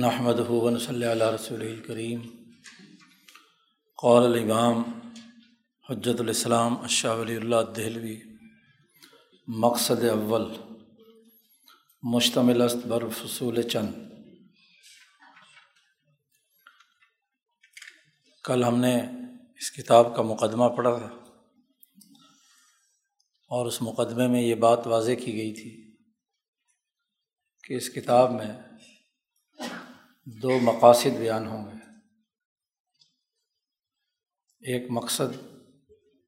نحمد ہُون صلی اللہ رسول الکریم قول الامام حجت الاسلام اشہ ولی اللہ دہلوی، مقصد اول، مشتمل است بر فصول چند۔ کل ہم نے اس کتاب کا مقدمہ پڑھا تھا اور اس مقدمے میں یہ بات واضح کی گئی تھی کہ اس کتاب میں دو مقاصد بیان ہوں گے۔ ایک مقصد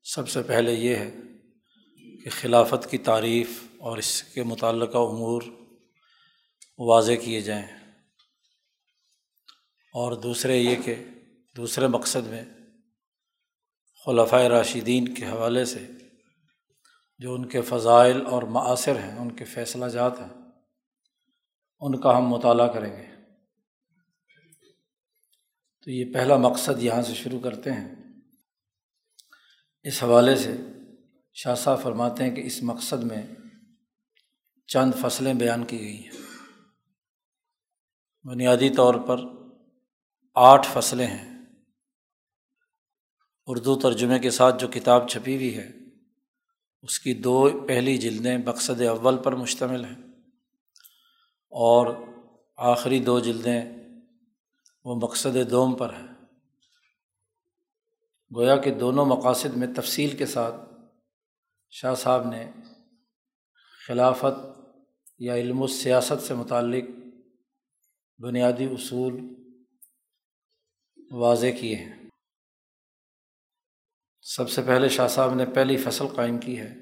سب سے پہلے یہ ہے کہ خلافت کی تعریف اور اس کے متعلقہ امور واضح کیے جائیں۔ اور دوسرے یہ کہ دوسرے مقصد میں خلفۂ راشدین کے حوالے سے جو ان کے فضائل اور معاصر ہیں، ان کے فیصلہ جات ہیں، ان کا ہم مطالعہ کریں گے۔ تو یہ پہلا مقصد یہاں سے شروع کرتے ہیں۔ اس حوالے سے شاہ صاحب فرماتے ہیں کہ اس مقصد میں چند فصلیں بیان کی گئی ہیں۔ بنیادی طور پر آٹھ فصلیں ہیں۔ اردو ترجمے کے ساتھ جو کتاب چھپی ہوئی ہے، اس کی دو پہلی جلدیں مقصد اول پر مشتمل ہیں اور آخری دو جلدیں وہ مقصد دوم پر ہے۔ گویا کہ دونوں مقاصد میں تفصیل کے ساتھ شاہ صاحب نے خلافت یا علم و سیاست سے متعلق بنیادی اصول واضح کیے ہیں۔ سب سے پہلے شاہ صاحب نے پہلی فصل قائم کی ہے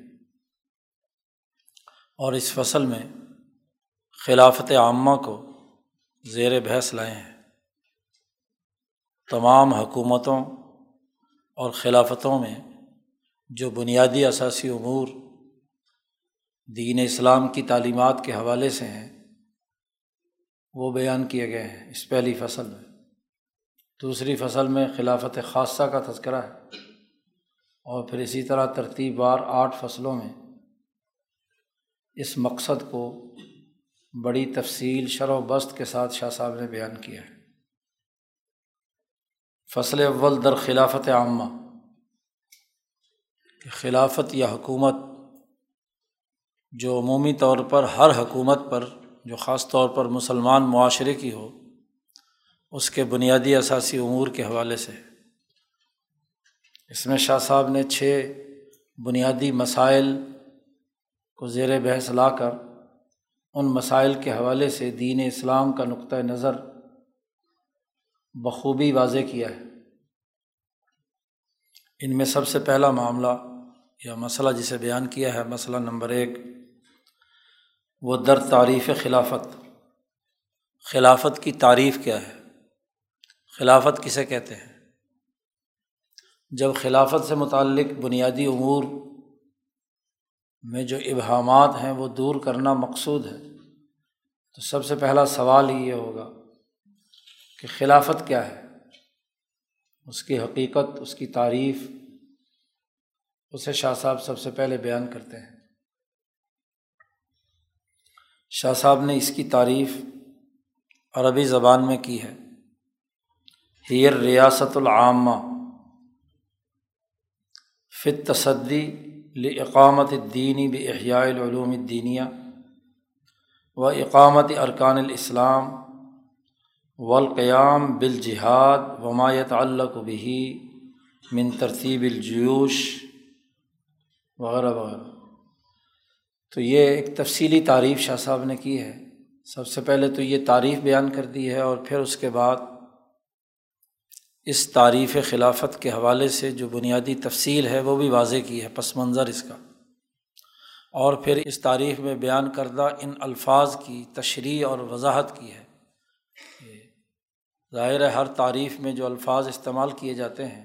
اور اس فصل میں خلافت عامہ کو زیر بحث لائے ہیں۔ تمام حکومتوں اور خلافتوں میں جو بنیادی اثاثی امور دین اسلام کی تعلیمات کے حوالے سے ہیں، وہ بیان کیے گئے ہیں۔ اس پہلی فصل میں۔ دوسری فصل میں خلافت خاصہ کا تذکرہ ہے۔ اور پھر اسی طرح ترتیب بار آٹھ فصلوں میں اس مقصد کو بڑی تفصیل شر و بست کے ساتھ شاہ صاحب نے بیان کیا ہے۔ فصل اول در خلافت عامہ خلافت یا حکومت جو عمومی طور پر ہر حکومت پر، جو خاص طور پر مسلمان معاشرے کی ہو، اس کے بنیادی اثاثی امور کے حوالے سے۔ اس میں شاہ صاحب نے چھ بنیادی مسائل کو زیر بحث لا کر، ان مسائل کے حوالے سے دین اسلام کا نقطۂ نظر بخوبی واضح کیا ہے۔ ان میں سب سے پہلا معاملہ یا مسئلہ جسے بیان کیا ہے، مسئلہ نمبر ایک، وہ در تعریف خلافت۔ خلافت کی تعریف کیا ہے؟ خلافت کسے کہتے ہیں؟ جب خلافت سے متعلق بنیادی امور میں جو ابہامات ہیں وہ دور کرنا مقصود ہے، تو سب سے پہلا سوال ہی یہ ہوگا کہ خلافت کیا ہے؟ اس کی حقیقت، اس کی تعریف، اسے شاہ صاحب سب سے پہلے بیان کرتے ہیں۔ شاہ صاحب نے اس کی تعریف عربی زبان میں کی ہے۔ ہیر ریاست العامہ فت تصدی لاقامت دینی بحیاء العلوم الدینیہ و اقامت ارکان الاسلام والقیام بالجہاد ومایت اللہ بھی من ترتیب الجیوش وغیرہ وغیرہ۔ تو یہ ایک تفصیلی تعریف شاہ صاحب نے کی ہے۔ سب سے پہلے تو یہ تعریف بیان کر دی ہے اور پھر اس کے بعد اس تعریف خلافت کے حوالے سے جو بنیادی تفصیل ہے وہ بھی واضح کی ہے، پس منظر اس کا۔ اور پھر اس تعریف میں بیان کردہ ان الفاظ کی تشریح اور وضاحت کی ہے۔ ظاہر ہے ہر تعریف میں جو الفاظ استعمال کیے جاتے ہیں،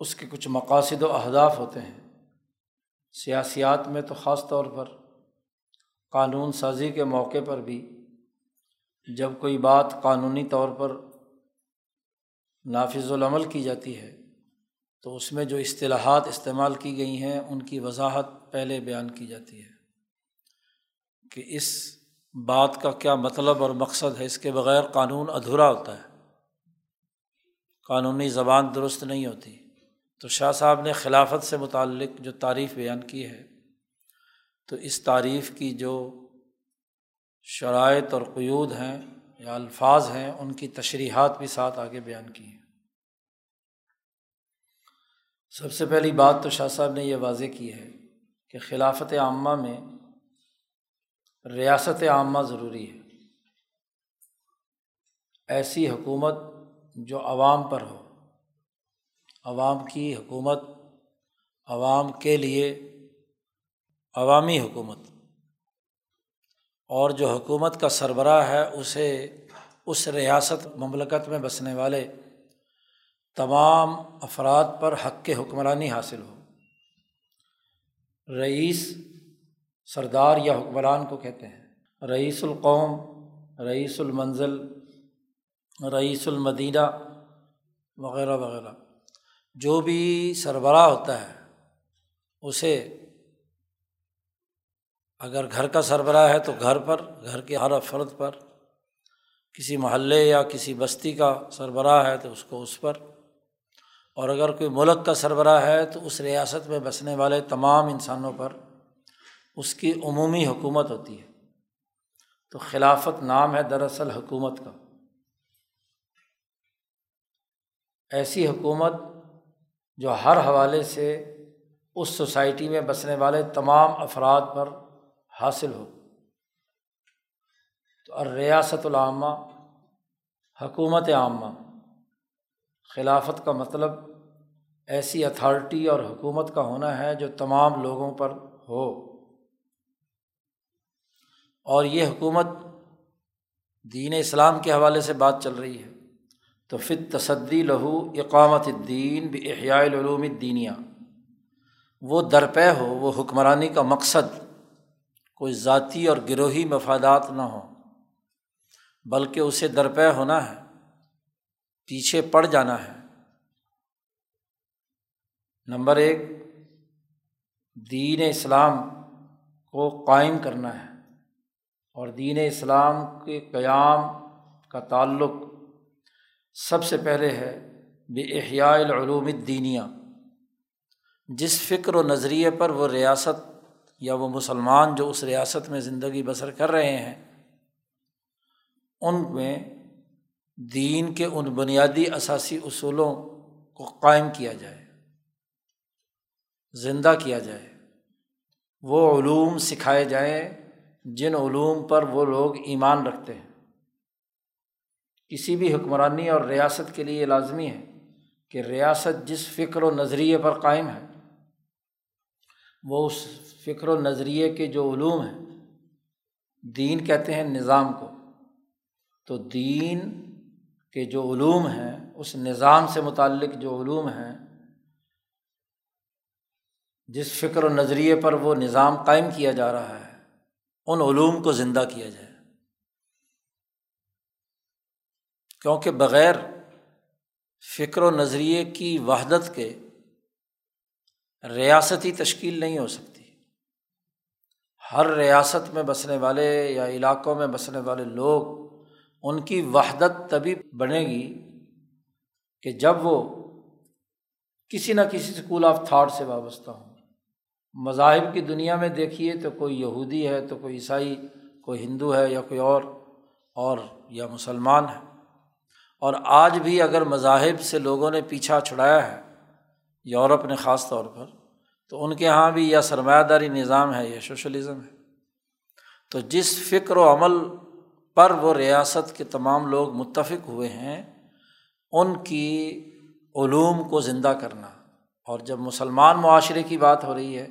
اس کے کچھ مقاصد و اہداف ہوتے ہیں۔ سیاسیات میں تو خاص طور پر قانون سازی کے موقع پر بھی جب کوئی بات قانونی طور پر نافذ العمل کی جاتی ہے، تو اس میں جو اصطلاحات استعمال کی گئی ہیں، ان کی وضاحت پہلے بیان کی جاتی ہے کہ اس بات کا کیا مطلب اور مقصد ہے؟ اس کے بغیر قانون ادھورا ہوتا ہے۔ قانونی زبان درست نہیں ہوتی۔ تو شاہ صاحب نے خلافت سے متعلق جو تعریف بیان کی ہے، تو اس تعریف کی جو شرائط اور قیود ہیں یا الفاظ ہیں، ان کی تشریحات بھی ساتھ آگے بیان کی ہیں۔ سب سے پہلی بات تو شاہ صاحب نے یہ واضح کی ہے کہ خلافت عامہ میں ریاست عامہ ضروری ہے۔ ایسی حکومت جو عوام پر ہو۔ عوام کی حکومت، عوام کے لیے عوامی حکومت۔ اور جو حکومت کا سربراہ ہے، اسے اس ریاست مملکت میں بسنے والے تمام افراد پر حق کے حکمرانی حاصل ہو۔ رئیس سردار یا حکمران کو کہتے ہیں۔ رئیس القوم، رئیس المنزل، رئیس المدینہ وغیرہ وغیرہ۔ جو بھی سربراہ ہوتا ہے، اسے اگر گھر کا سربراہ ہے تو گھر پر، گھر کے ہر افراد پر، کسی محلے یا کسی بستی کا سربراہ ہے تو اس کو اس پر۔ اور اگر کوئی ملک کا سربراہ ہے تو اس ریاست میں بسنے والے تمام انسانوں پر۔ اس کی عمومی حکومت ہوتی ہے۔ تو خلافت نام ہے دراصل حکومت کا۔ ایسی حکومت جو ہر حوالے سے اس سوسائٹی میں بسنے والے تمام افراد پر حاصل ہو۔ تو ریاست العامہ، حکومت عامہ، خلافت کا مطلب ایسی اتھارٹی اور حکومت کا ہونا ہے جو تمام لوگوں پر ہو۔ اور یہ حکومت دین اسلام کے حوالے سے بات چل رہی ہے۔ تو فت تصدی لہو اقامت الدین بحیاء العلوم الدینیا وہ درپے ہو، وہ حکمرانی کا مقصد کوئی ذاتی اور گروہی مفادات نہ ہوں، بلکہ اسے درپے ہونا ہے، پیچھے پڑ جانا ہے۔ نمبر ایک، دین اسلام کو قائم کرنا ہے۔ اور دین اسلام کے قیام کا تعلق سب سے پہلے ہے بے احیاء العلوم الدینیا جس فکر و نظریے پر وہ ریاست یا وہ مسلمان جو اس ریاست میں زندگی بسر کر رہے ہیں، ان میں دین کے ان بنیادی اثاثی اصولوں کو قائم کیا جائے، زندہ کیا جائے، وہ علوم سکھائے جائیں جن علوم پر وہ لوگ ایمان رکھتے ہیں۔ کسی بھی حکمرانی اور ریاست کے لیے لازمی ہے کہ ریاست جس فکر و نظریے پر قائم ہے، وہ اس فکر و نظریے کے جو علوم ہیں، دین کہتے ہیں نظام کو۔ تو دین کے جو علوم ہیں، اس نظام سے متعلق جو علوم ہیں، جس فکر و نظریے پر وہ نظام قائم کیا جا رہا ہے ان علوم کو زندہ کیا جائے۔ کیونکہ بغیر فکر و نظریے کی وحدت کے ریاستی تشکیل نہیں ہو سکتی۔ ہر ریاست میں بسنے والے یا علاقوں میں بسنے والے لوگ ان کی وحدت تبھی بنے گی کہ جب وہ کسی نہ کسی اسکول آف تھاٹ سے وابستہ ہوں۔ مذاہب کی دنیا میں دیکھیے تو کوئی یہودی ہے، تو کوئی عیسائی، کوئی ہندو ہے یا کوئی اور اور یا مسلمان ہے۔ اور آج بھی اگر مذاہب سے لوگوں نے پیچھا چھڑایا ہے یورپ نے خاص طور پر، تو ان کے یہاں بھی یا سرمایہ داری نظام ہے یا سوشلزم ہے۔ تو جس فکر و عمل پر وہ ریاست کے تمام لوگ متفق ہوئے ہیں، ان کی علوم کو زندہ کرنا۔ اور جب مسلمان معاشرے کی بات ہو رہی ہے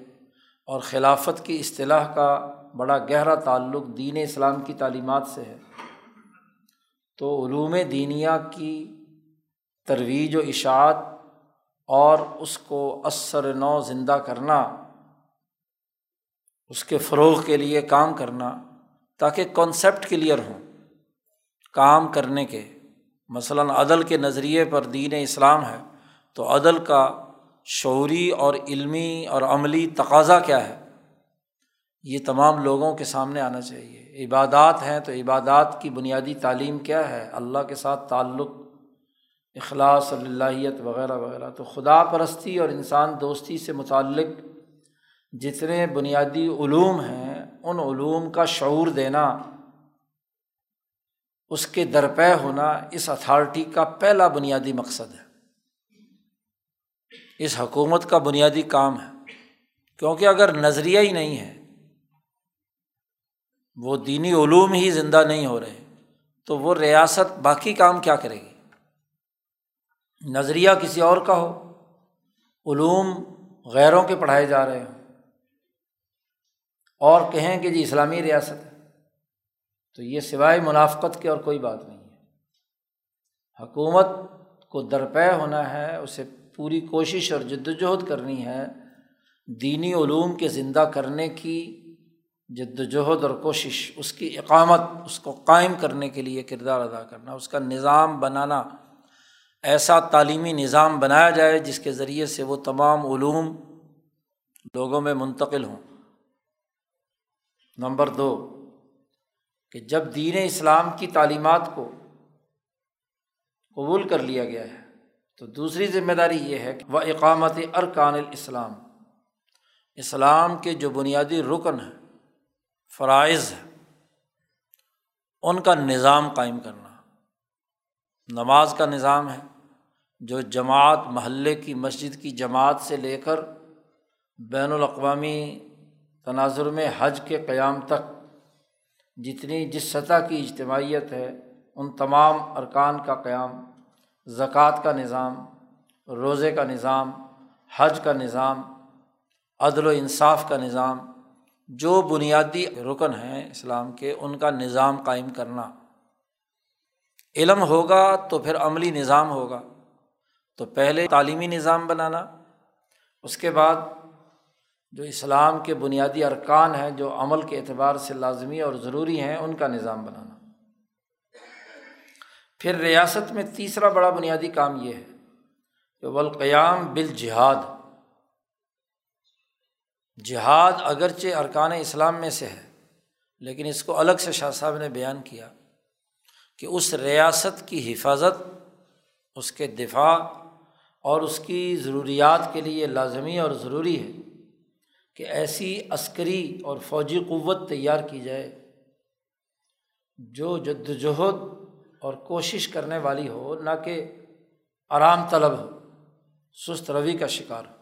اور خلافت کی اصطلاح کا بڑا گہرا تعلق دین اسلام کی تعلیمات سے ہے۔ تو علوم دینیا کی ترویج و اشاعت اور اس کو اثر نو زندہ کرنا، اس کے فروغ کے لیے کام کرنا، تاکہ کانسیپٹ کلیئر ہوں کام کرنے کے۔ مثلاً عدل کے نظریے پر دین اسلام ہے تو عدل کا شعوری اور علمی اور عملی تقاضا کیا ہے؟ یہ تمام لوگوں کے سامنے آنا چاہیے۔ عبادات ہیں تو عبادات کی بنیادی تعلیم کیا ہے؟ اللہ کے ساتھ تعلق، اخلاص اللہیت وغیرہ وغیرہ۔ تو خدا پرستی اور انسان دوستی سے متعلق جتنے بنیادی علوم ہیں، ان علوم کا شعور دینا، اس کے درپے ہونا، اس اتھارٹی کا پہلا بنیادی مقصد ہے۔ اس حکومت کا بنیادی کام ہے۔ کیونکہ اگر نظریہ ہی نہیں ہے، وہ دینی علوم ہی زندہ نہیں ہو رہے، تو وہ ریاست باقی کام کیا کرے گی؟ نظریہ کسی اور کا ہو، علوم غیروں کے پڑھائے جا رہے ہوں۔ اور کہیں کہ جی اسلامی ریاست ہے، تو یہ سوائے منافقت کے اور کوئی بات نہیں ہے۔ حکومت کو درپے ہونا ہے، اسے پوری کوشش اور جد وجہد کرنی ہے، دینی علوم کے زندہ کرنے کی جد وجہد اور کوشش، اس کی اقامت، اس کو قائم کرنے کے لیے کردار ادا کرنا، اس کا نظام بنانا، ایسا تعلیمی نظام بنایا جائے جس کے ذریعے سے وہ تمام علوم لوگوں میں منتقل ہوں۔ نمبر دو، کہ جب دین اسلام کی تعلیمات کو قبول کر لیا گیا ہے تو دوسری ذمہ داری یہ ہے کہ وہ اقامت ارکان الاسلام، اسلام کے جو بنیادی رکن ہیں، فرائض ہیں، ان کا نظام قائم کرنا۔ نماز کا نظام ہے، جو جماعت، محلے کی مسجد کی جماعت سے لے کر بین الاقوامی تناظر میں حج کے قیام تک جتنی جس سطح کی اجتماعیت ہے، ان تمام ارکان کا قیام زکوٰۃ کا نظام، روزے کا نظام، حج کا نظام، عدل و انصاف کا نظام، جو بنیادی رکن ہیں اسلام کے، ان کا نظام قائم کرنا۔ علم ہوگا تو پھر عملی نظام ہوگا۔ تو پہلے تعلیمی نظام بنانا، اس کے بعد جو اسلام کے بنیادی ارکان ہیں، جو عمل کے اعتبار سے لازمی اور ضروری ہیں، ان کا نظام بنانا۔ پھر ریاست میں تیسرا بڑا بنیادی کام یہ ہے کہ والقیام بال جہاد جہاد اگرچہ ارکان اسلام میں سے ہے، لیکن اس کو الگ سے شاہ صاحب نے بیان کیا کہ اس ریاست کی حفاظت، اس کے دفاع اور اس کی ضروریات کے لیے لازمی اور ضروری ہے کہ ایسی عسکری اور فوجی قوت تیار کی جائے۔ جو جد وجہد اور کوشش کرنے والی ہو، نہ کہ آرام طلب ہو، سست روی کا شکار ہو۔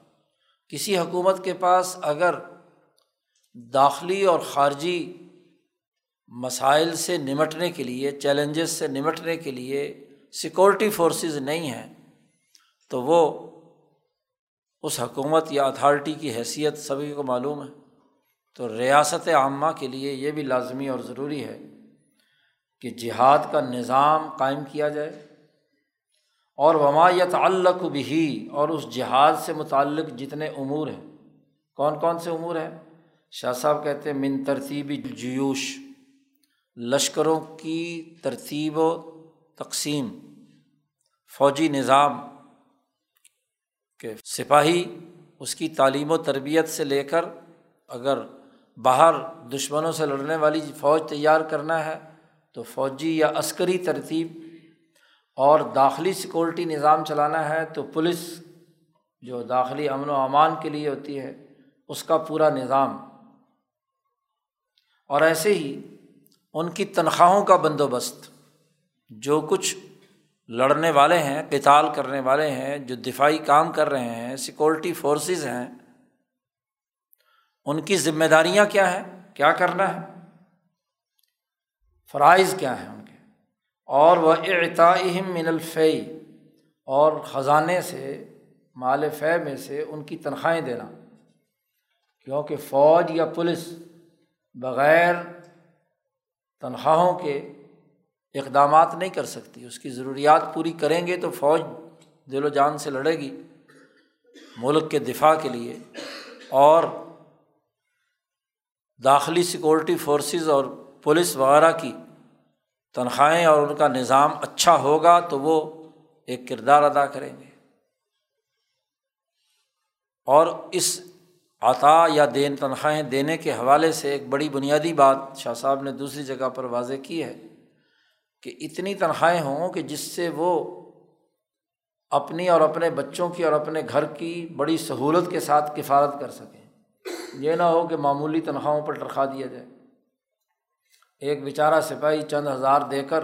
کسی حکومت کے پاس اگر داخلی اور خارجی مسائل سے نمٹنے کے لیے، چیلنجز سے نمٹنے کے لیے سیکورٹی فورسز نہیں ہیں، تو وہ اس حکومت یا اتھارٹی کی حیثیت سبھی کو معلوم ہے۔ تو ریاست عامہ کے لیے یہ بھی لازمی اور ضروری ہے کہ جہاد کا نظام قائم کیا جائے اور ومایت تعلق بھی اور اس جہاد سے متعلق جتنے امور ہیں، کون کون سے امور ہیں؟ شاہ صاحب کہتے ہیں، من ترتیبی جیوش، لشکروں کی ترتیب و تقسیم، فوجی نظام کہ سپاہی، اس کی تعلیم و تربیت سے لے کر اگر باہر دشمنوں سے لڑنے والی فوج تیار کرنا ہے تو فوجی یا عسکری ترتیب اور داخلی سیکورٹی نظام چلانا ہے تو پولیس جو داخلی امن و امان کے لیے ہوتی ہے، اس کا پورا نظام۔ اور ایسے ہی ان کی تنخواہوں کا بندوبست، جو کچھ لڑنے والے ہیں کتال کرنے والے ہیں، جو دفاعی کام کر رہے ہیں، سیکورٹی فورسز ہیں، ان کی ذمہ داریاں کیا ہیں؟ کیا کرنا ہے؟ فرائض کیا ہیں ان کے؟ اور وہ اعتاہم من الفی اور خزانے سے، مال فے میں سے ان کی تنخواہیں دینا۔ کیونکہ فوج یا پولیس بغیر تنخواہوں کے اقدامات نہیں کر سکتی، اس کی ضروریات پوری کریں گے تو فوج دل و جان سے لڑے گی، ملک کے دفاع کے لیے۔ اور داخلی سیکورٹی فورسز اور پولیس وغیرہ کی تنخواہیں اور ان کا نظام اچھا ہوگا تو وہ ایک کردار ادا کریں گے۔ اور اس عطا یا دین تنخواہیں دینے کے حوالے سے ایک بڑی بنیادی بات شاہ صاحب نے دوسری جگہ پر واضح کی ہے کہ اتنی تنخواہیں ہوں کہ جس سے وہ اپنی اور اپنے بچوں کی اور اپنے گھر کی بڑی سہولت کے ساتھ کفالت کر سکیں۔ یہ نہ ہو کہ معمولی تنخواہوں پر ٹرخا دیا جائے۔ ایک بیچارہ سپاہی چند ہزار دے کر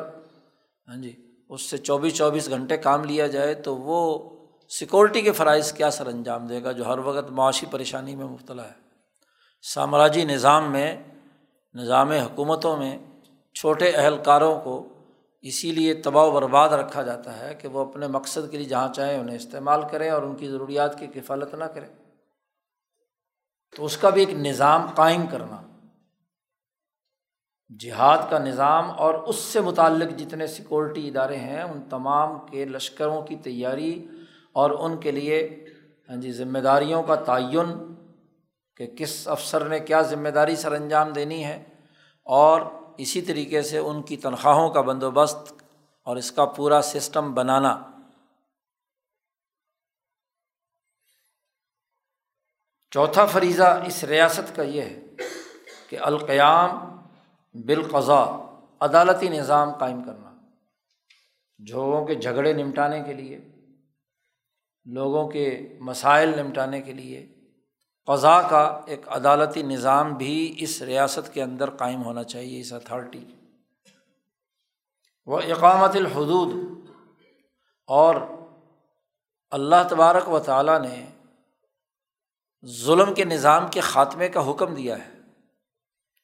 ہاں جی اس سے چوبیس چوبیس گھنٹے کام لیا جائے تو وہ سیکورٹی کے فرائض کیا سر انجام دے گا جو ہر وقت معاشی پریشانی میں مبتلا ہے؟ سامراجی نظام میں، نظام حکومتوں میں چھوٹے اہلکاروں کو اسی لیے تباہ و برباد رکھا جاتا ہے کہ وہ اپنے مقصد کے لیے جہاں چاہیں انہیں استعمال کریں اور ان کی ضروریات کی کفالت نہ کریں۔ تو اس کا بھی ایک نظام قائم کرنا۔ جہاد کا نظام اور اس سے متعلق جتنے سیکورٹی ادارے ہیں، ان تمام کے لشکروں کی تیاری اور ان کے لیے ہاں جی ذمہ داریوں کا تعین کہ کس افسر نے کیا ذمہ داری سر انجام دینی ہے اور اسی طریقے سے ان کی تنخواہوں کا بندوبست اور اس کا پورا سسٹم بنانا۔ چوتھا فریضہ اس ریاست کا یہ ہے کہ القیام بالقضا عدالتی نظام قائم کرنا لوگوں کے جھگڑے نمٹانے کے لیے، لوگوں کے مسائل نمٹانے کے لیے قضا کا ایک عدالتی نظام بھی اس ریاست کے اندر قائم ہونا چاہیے، اس اتھارٹی وہ اقامت الحدود۔ اور اللہ تبارک و تعالیٰ نے ظلم کے نظام کے خاتمے کا حکم دیا ہے۔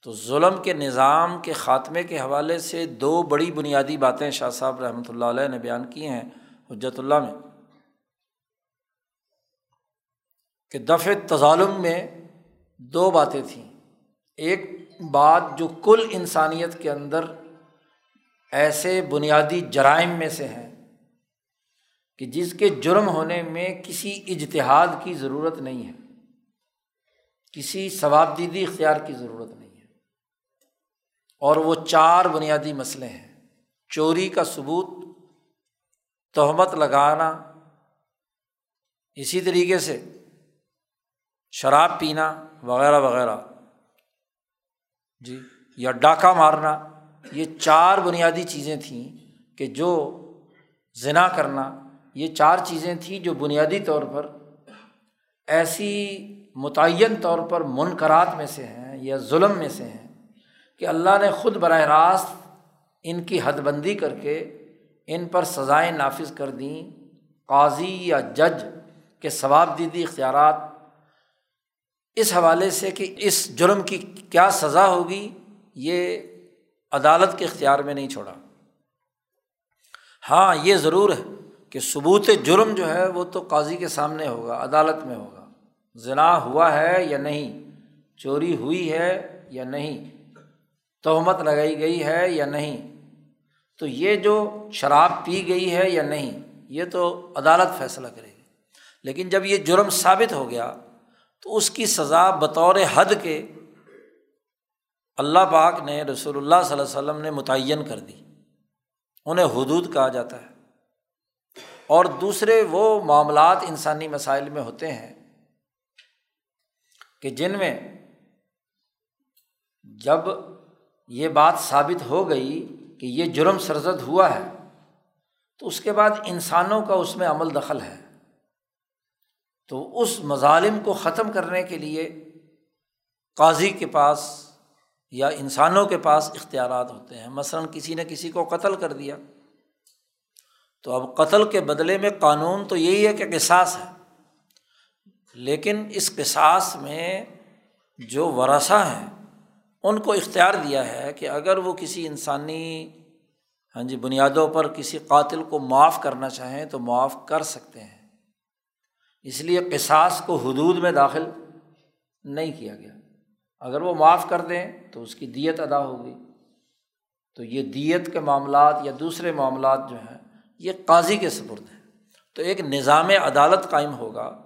تو ظلم کے نظام کے خاتمے کے حوالے سے دو بڑی بنیادی باتیں شاہ صاحب رحمۃ اللہ علیہ نے بیان کی ہیں حجت اللہ میں کہ دفع تظالم میں دو باتیں تھیں۔ ایک بات جو کل انسانیت کے اندر ایسے بنیادی جرائم میں سے ہیں کہ جس کے جرم ہونے میں کسی اجتہاد کی ضرورت نہیں ہے، کسی ثواب دیدی اختیار کی ضرورت نہیں۔ اور وہ چار بنیادی مسئلے ہیں۔ چوری کا ثبوت، تہمت لگانا، اسی طریقے سے شراب پینا وغیرہ وغیرہ۔ جی یا ڈاکہ مارنا، یہ چار بنیادی چیزیں تھیں کہ جو ذنا کرنا، یہ چار چیزیں تھیں جو بنیادی طور پر ایسی متعین طور پر منقرات میں سے ہیں یا ظلم میں سے ہیں۔ کہ اللہ نے خود براہ راست ان کی حد بندی کر کے ان پر سزائیں نافذ کر دیں۔ قاضی یا جج کے ثواب دیدی اختیارات۔ اس حوالے سے کہ اس جرم کی کیا سزا ہوگی، یہ عدالت کے اختیار میں نہیں چھوڑا۔ ہاں یہ ضرور ہے کہ ثبوت جرم جو ہے وہ تو قاضی کے سامنے ہوگا، عدالت میں ہوگا۔ ذنا ہوا ہے یا نہیں؟ چوری ہوئی ہے یا نہیں؟ تہمت لگائی گئی ہے یا نہیں؟ تو یہ جو شراب پی گئی ہے یا نہیں، یہ تو عدالت فیصلہ کرے گی۔ لیکن جب یہ جرم ثابت ہو گیا، تو اس کی سزا بطور حد کے اللہ پاک نے رسول اللہ صلی اللہ علیہ وسلم نے متعین کر دی۔ انہیں حدود کہا جاتا ہے۔ اور دوسرے وہ معاملات انسانی مسائل میں ہوتے ہیں کہ جن میں جب یہ بات ثابت ہو گئی کہ یہ جرم سرزد ہوا ہے، تو اس کے بعد انسانوں کا اس میں عمل دخل ہے۔ تو اس مظالم کو ختم کرنے کے لیے قاضی کے پاس یا انسانوں کے پاس اختیارات ہوتے ہیں۔ مثلاً کسی نے کسی کو قتل کر دیا، تو اب قتل کے بدلے میں قانون تو یہی ہے کہ قصاص ہے۔ لیکن اس قصاص میں جو ورثہ ہیں ان کو اختیار دیا ہے کہ اگر وہ کسی انسانی ہاں جی بنیادوں پر کسی قاتل کو معاف کرنا چاہیں تو معاف کر سکتے ہیں۔ اس لیے قصاص کو حدود میں داخل نہیں کیا گیا۔ اگر وہ معاف کر دیں تو اس کی دیت ادا ہوگی تو یہ دیت کے معاملات یا دوسرے معاملات جو ہیں، یہ قاضی کے سپرد ہیں۔ تو ایک نظام عدالت قائم ہوگا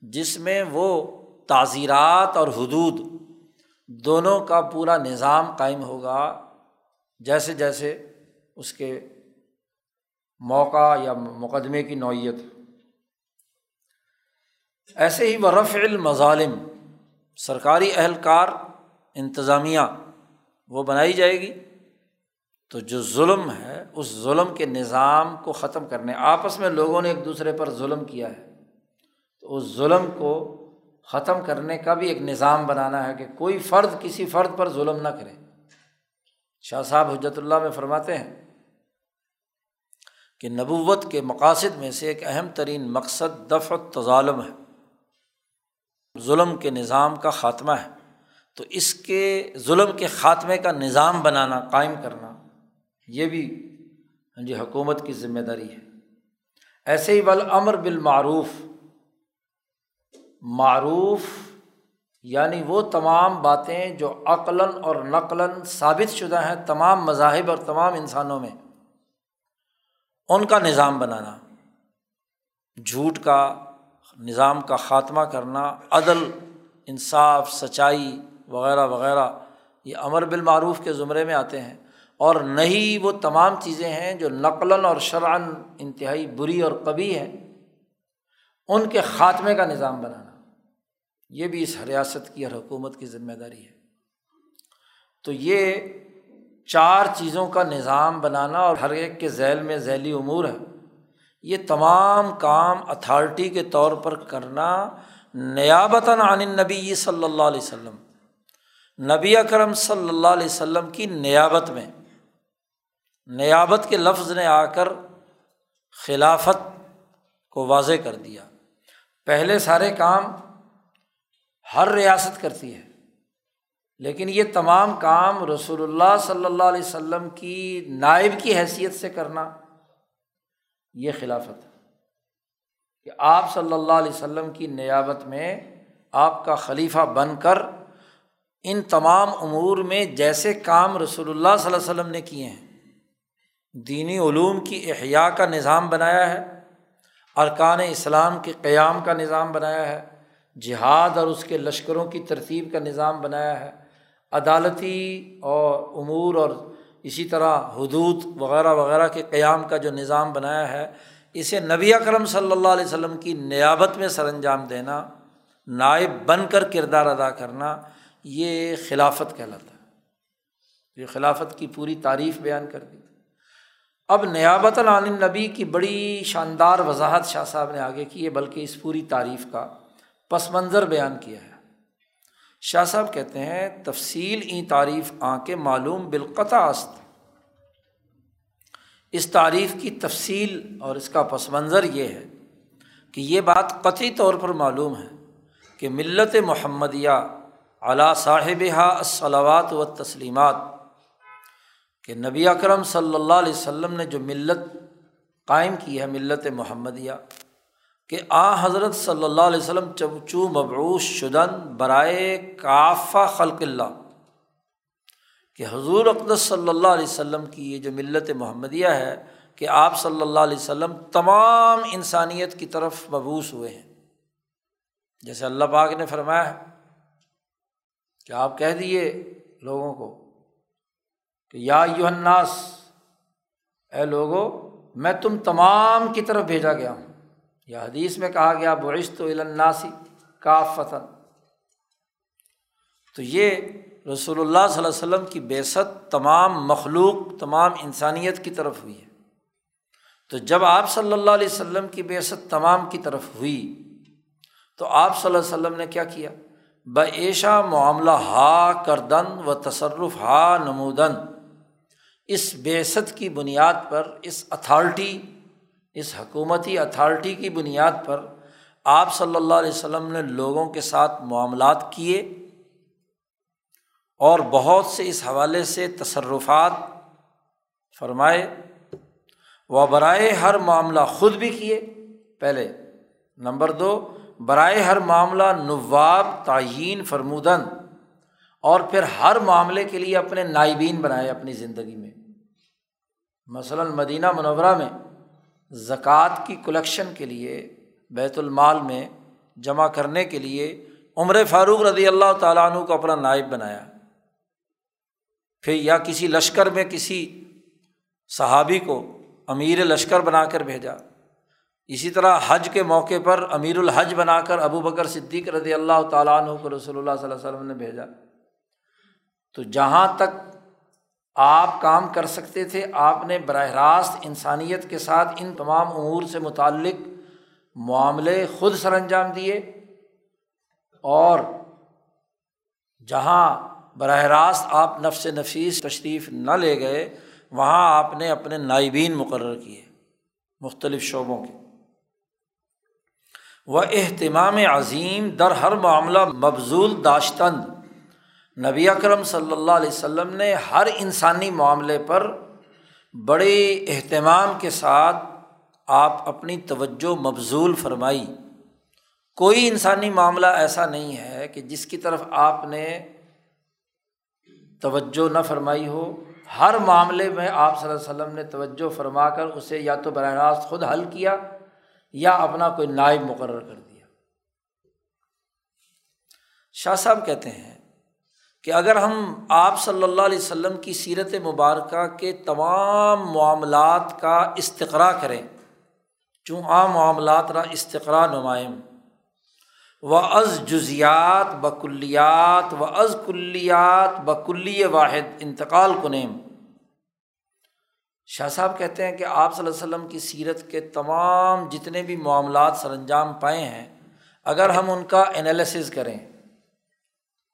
جس میں وہ تعزیرات اور حدود دونوں کا پورا نظام قائم ہوگا۔ جیسے جیسے اس کے موقع یا مقدمے کی نوعیت۔ ایسے ہی وہ رف المظالم، سرکاری اہلکار انتظامیہ، وہ بنائی جائے گی۔ تو جو ظلم ہے، اس ظلم کے نظام کو ختم کرنے۔ آپس میں لوگوں نے ایک دوسرے پر ظلم کیا ہے۔ تو اس ظلم کو ختم کرنے کا بھی ایک نظام بنانا ہے کہ کوئی فرد کسی فرد پر ظلم نہ کرے۔ شاہ صاحب حجرت اللہ میں فرماتے ہیں کہ نبوت کے مقاصد میں سے ایک اہم ترین مقصد دفع تظالم ہے۔ ظلم کے نظام کا خاتمہ ہے۔ تو اس کے ظلم کے خاتمے کا نظام بنانا، قائم کرنا، یہ بھی ہاں جی حکومت کی ذمہ داری ہے۔ ایسے ہی بل امر بالمعروف معروف یعنی وہ تمام باتیں جو عقلاً اور نقلاً ثابت شدہ ہیں تمام مذاہب اور تمام انسانوں میں، ان کا نظام بنانا، جھوٹ کا نظام کا خاتمہ کرنا، عدل، انصاف، سچائی وغیرہ وغیرہ، یہ امر بالمعروف کے زمرے میں آتے ہیں۔ اور نہیں، وہ تمام چیزیں ہیں جو نقلاً اور شرعن انتہائی بری اور کبھی ہیں۔ ان کے خاتمے کا نظام بنانا۔ یہ بھی اس ریاست کی اور حکومت کی ذمہ داری ہے۔ تو یہ چار چیزوں کا نظام بنانا اور ہر ایک کے ذیل میں ذیلی امور ہے۔ یہ تمام کام اتھارٹی کے طور پر کرنا نیابتاً عن نبی صلی اللہ علیہ وسلم، نبی اکرم صلی اللہ علیہ وسلم کی نیابت میں۔ نیابت کے لفظ نے آ کر خلافت کو واضح کر دیا۔ پہلے سارے کام ہر ریاست کرتی ہے، لیکن یہ تمام کام رسول اللہ صلی اللہ علیہ وسلم کی نائب کی حیثیت سے کرنا یہ خلافت ہے۔ کہ آپ صلی اللہ علیہ وسلم کی نیابت میں آپ کا خلیفہ بن کر ان تمام امور میں جیسے کام رسول اللہ صلی اللہ علیہ وسلم نے کیے ہیں، دینی علوم کی احیاء کا نظام بنایا ہے۔ ارکان اسلام کے قیام کا نظام بنایا ہے، جہاد اور اس کے لشکروں کی ترتیب کا نظام بنایا ہے، عدالتی اور امور اور اسی طرح حدود وغیرہ وغیرہ کے قیام کا جو نظام بنایا ہے، اسے نبی اکرم صلی اللہ علیہ وسلم کی نیابت میں سر انجام دینا، نائب بن کر کردار ادا کرنا، یہ خلافت کہلاتا ہے۔ یہ خلافت کی پوری تعریف بیان کر دی۔ اب نیابت العن نبی کی بڑی شاندار وضاحت شاہ صاحب نے آگے کی ہے، بلکہ اس پوری تعریف کا پس منظر بیان کیا ہے۔ شاہ صاحب کہتے ہیں، تفصیل ای تعریف آ کے معلوم بالقطع است۔ اس تعریف کی تفصیل اور اس کا پس منظر یہ ہے کہ یہ بات قطعی طور پر معلوم ہے کہ ملت محمدیہ علا صاحب الصلاوات و تسلیمات کہ نبی اکرم صلی اللہ علیہ وسلم نے جو ملت قائم کی ہے، ملت محمدیہ، کہ آ حضرت صلی اللہ علیہ وسلم چبچو مبعوث شدن برائے کافہ خلق اللہ، کہ حضور اقدس صلی اللہ علیہ وسلم کی یہ جو ملت محمدیہ ہے، کہ آپ صلی اللہ علیہ وسلم تمام انسانیت کی طرف مبوس ہوئے ہیں۔ جیسے اللہ پاک نے فرمایا ہے کہ آپ کہہ دیے لوگوں کو کہ یا یو الناس، اے لوگو، میں تم تمام کی طرف بھیجا گیا ہوں۔ یا حدیث میں کہا گیا برشت و الناسی کا فتن تو یہ رسول اللہ صلی اللہ علیہ وسلم کی بیست تمام مخلوق، تمام انسانیت کی طرف ہوئی ہے۔ تو جب آپ صلی اللہ علیہ وسلم کی بیست تمام کی طرف ہوئی، تو آپ صلی اللہ علیہ وسلم نے کیا کیا؟ بعشا معاملہ ہا کردن و تصرف ہا نمودن۔ اس بیست کی بنیاد پر، اس اتھارٹی، اس حکومتی اتھارٹی کی بنیاد پر آپ صلی اللہ علیہ وسلم نے لوگوں کے ساتھ معاملات کیے اور بہت سے اس حوالے سے تصرفات فرمائے و برائے ہر معاملہ خود بھی کیے۔ پہلے، نمبر دو، برائے ہر معاملہ نواب، تعین، فرمودن اور پھر ہر معاملے کے لیے اپنے نائبین بنائے اپنی زندگی میں۔ مثلاً مدینہ منورہ میں زکوٰۃ کی کلیکشن کے لیے، بیت المال میں جمع کرنے کے لیے عمر فاروق رضی اللہ تعالیٰ عنہ کو اپنا نائب بنایا۔ پھر یا کسی لشکر میں کسی صحابی کو امیر لشکر بنا کر بھیجا۔ اسی طرح حج کے موقع پر امیر الحج بنا کر ابو بکر صدیق رضی اللہ تعالیٰ عنہ کو رسول اللہ صلی اللہ علیہ وسلم نے بھیجا۔ تو جہاں تک آپ کام کر سکتے تھے، آپ نے براہ راست انسانیت کے ساتھ ان تمام امور سے متعلق معاملے خود سر انجام دیے۔ اور جہاں براہ راست آپ نفس نفیس تشریف نہ لے گئے، وہاں آپ نے اپنے نائبین مقرر کیے مختلف شعبوں کے۔ وہ اہتمام عظیم در ہر معاملہ مبزول داشتند نبی اکرم صلی اللہ علیہ وسلم نے ہر انسانی معاملے پر بڑے اہتمام کے ساتھ آپ اپنی توجہ مبزول فرمائی۔ کوئی انسانی معاملہ ایسا نہیں ہے کہ جس کی طرف آپ نے توجہ نہ فرمائی ہو۔ ہر معاملے میں آپ صلی اللہ علیہ وسلم نے توجہ فرما کر اسے یا تو براہ راست خود حل کیا یا اپنا کوئی نائب مقرر کر دیا۔ شاہ صاحب کہتے ہیں کہ اگر ہم آپ صلی اللہ علیہ وسلم کی سیرت مبارکہ کے تمام معاملات کا استقرا کریں، چوں عام معاملات را استقرا نمائم و از جزیات بکلیات و از کلیات بکلی واحد انتقال کنیم۔ شاہ صاحب کہتے ہیں کہ آپ صلی اللہ علیہ وسلم کی سیرت کے تمام جتنے بھی معاملات سر انجام پائے ہیں، اگر ہم ان کا انالیسز کریں۔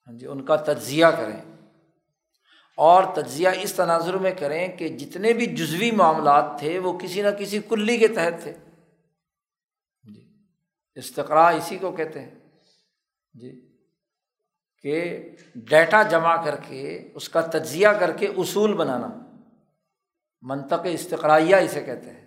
ہاں جی ان کا تجزیہ کریں۔ اور تجزیہ اس تناظر میں کریں کہ جتنے بھی جزوی معاملات تھے، وہ کسی نہ کسی کلی کے تحت تھے۔ جی استقرا اسی کو کہتے ہیں۔ جی کہ ڈیٹا جمع کر کے، اس کا تجزیہ کر کے اصول بنانا۔ منطق استقرائیہ اسے کہتے ہیں۔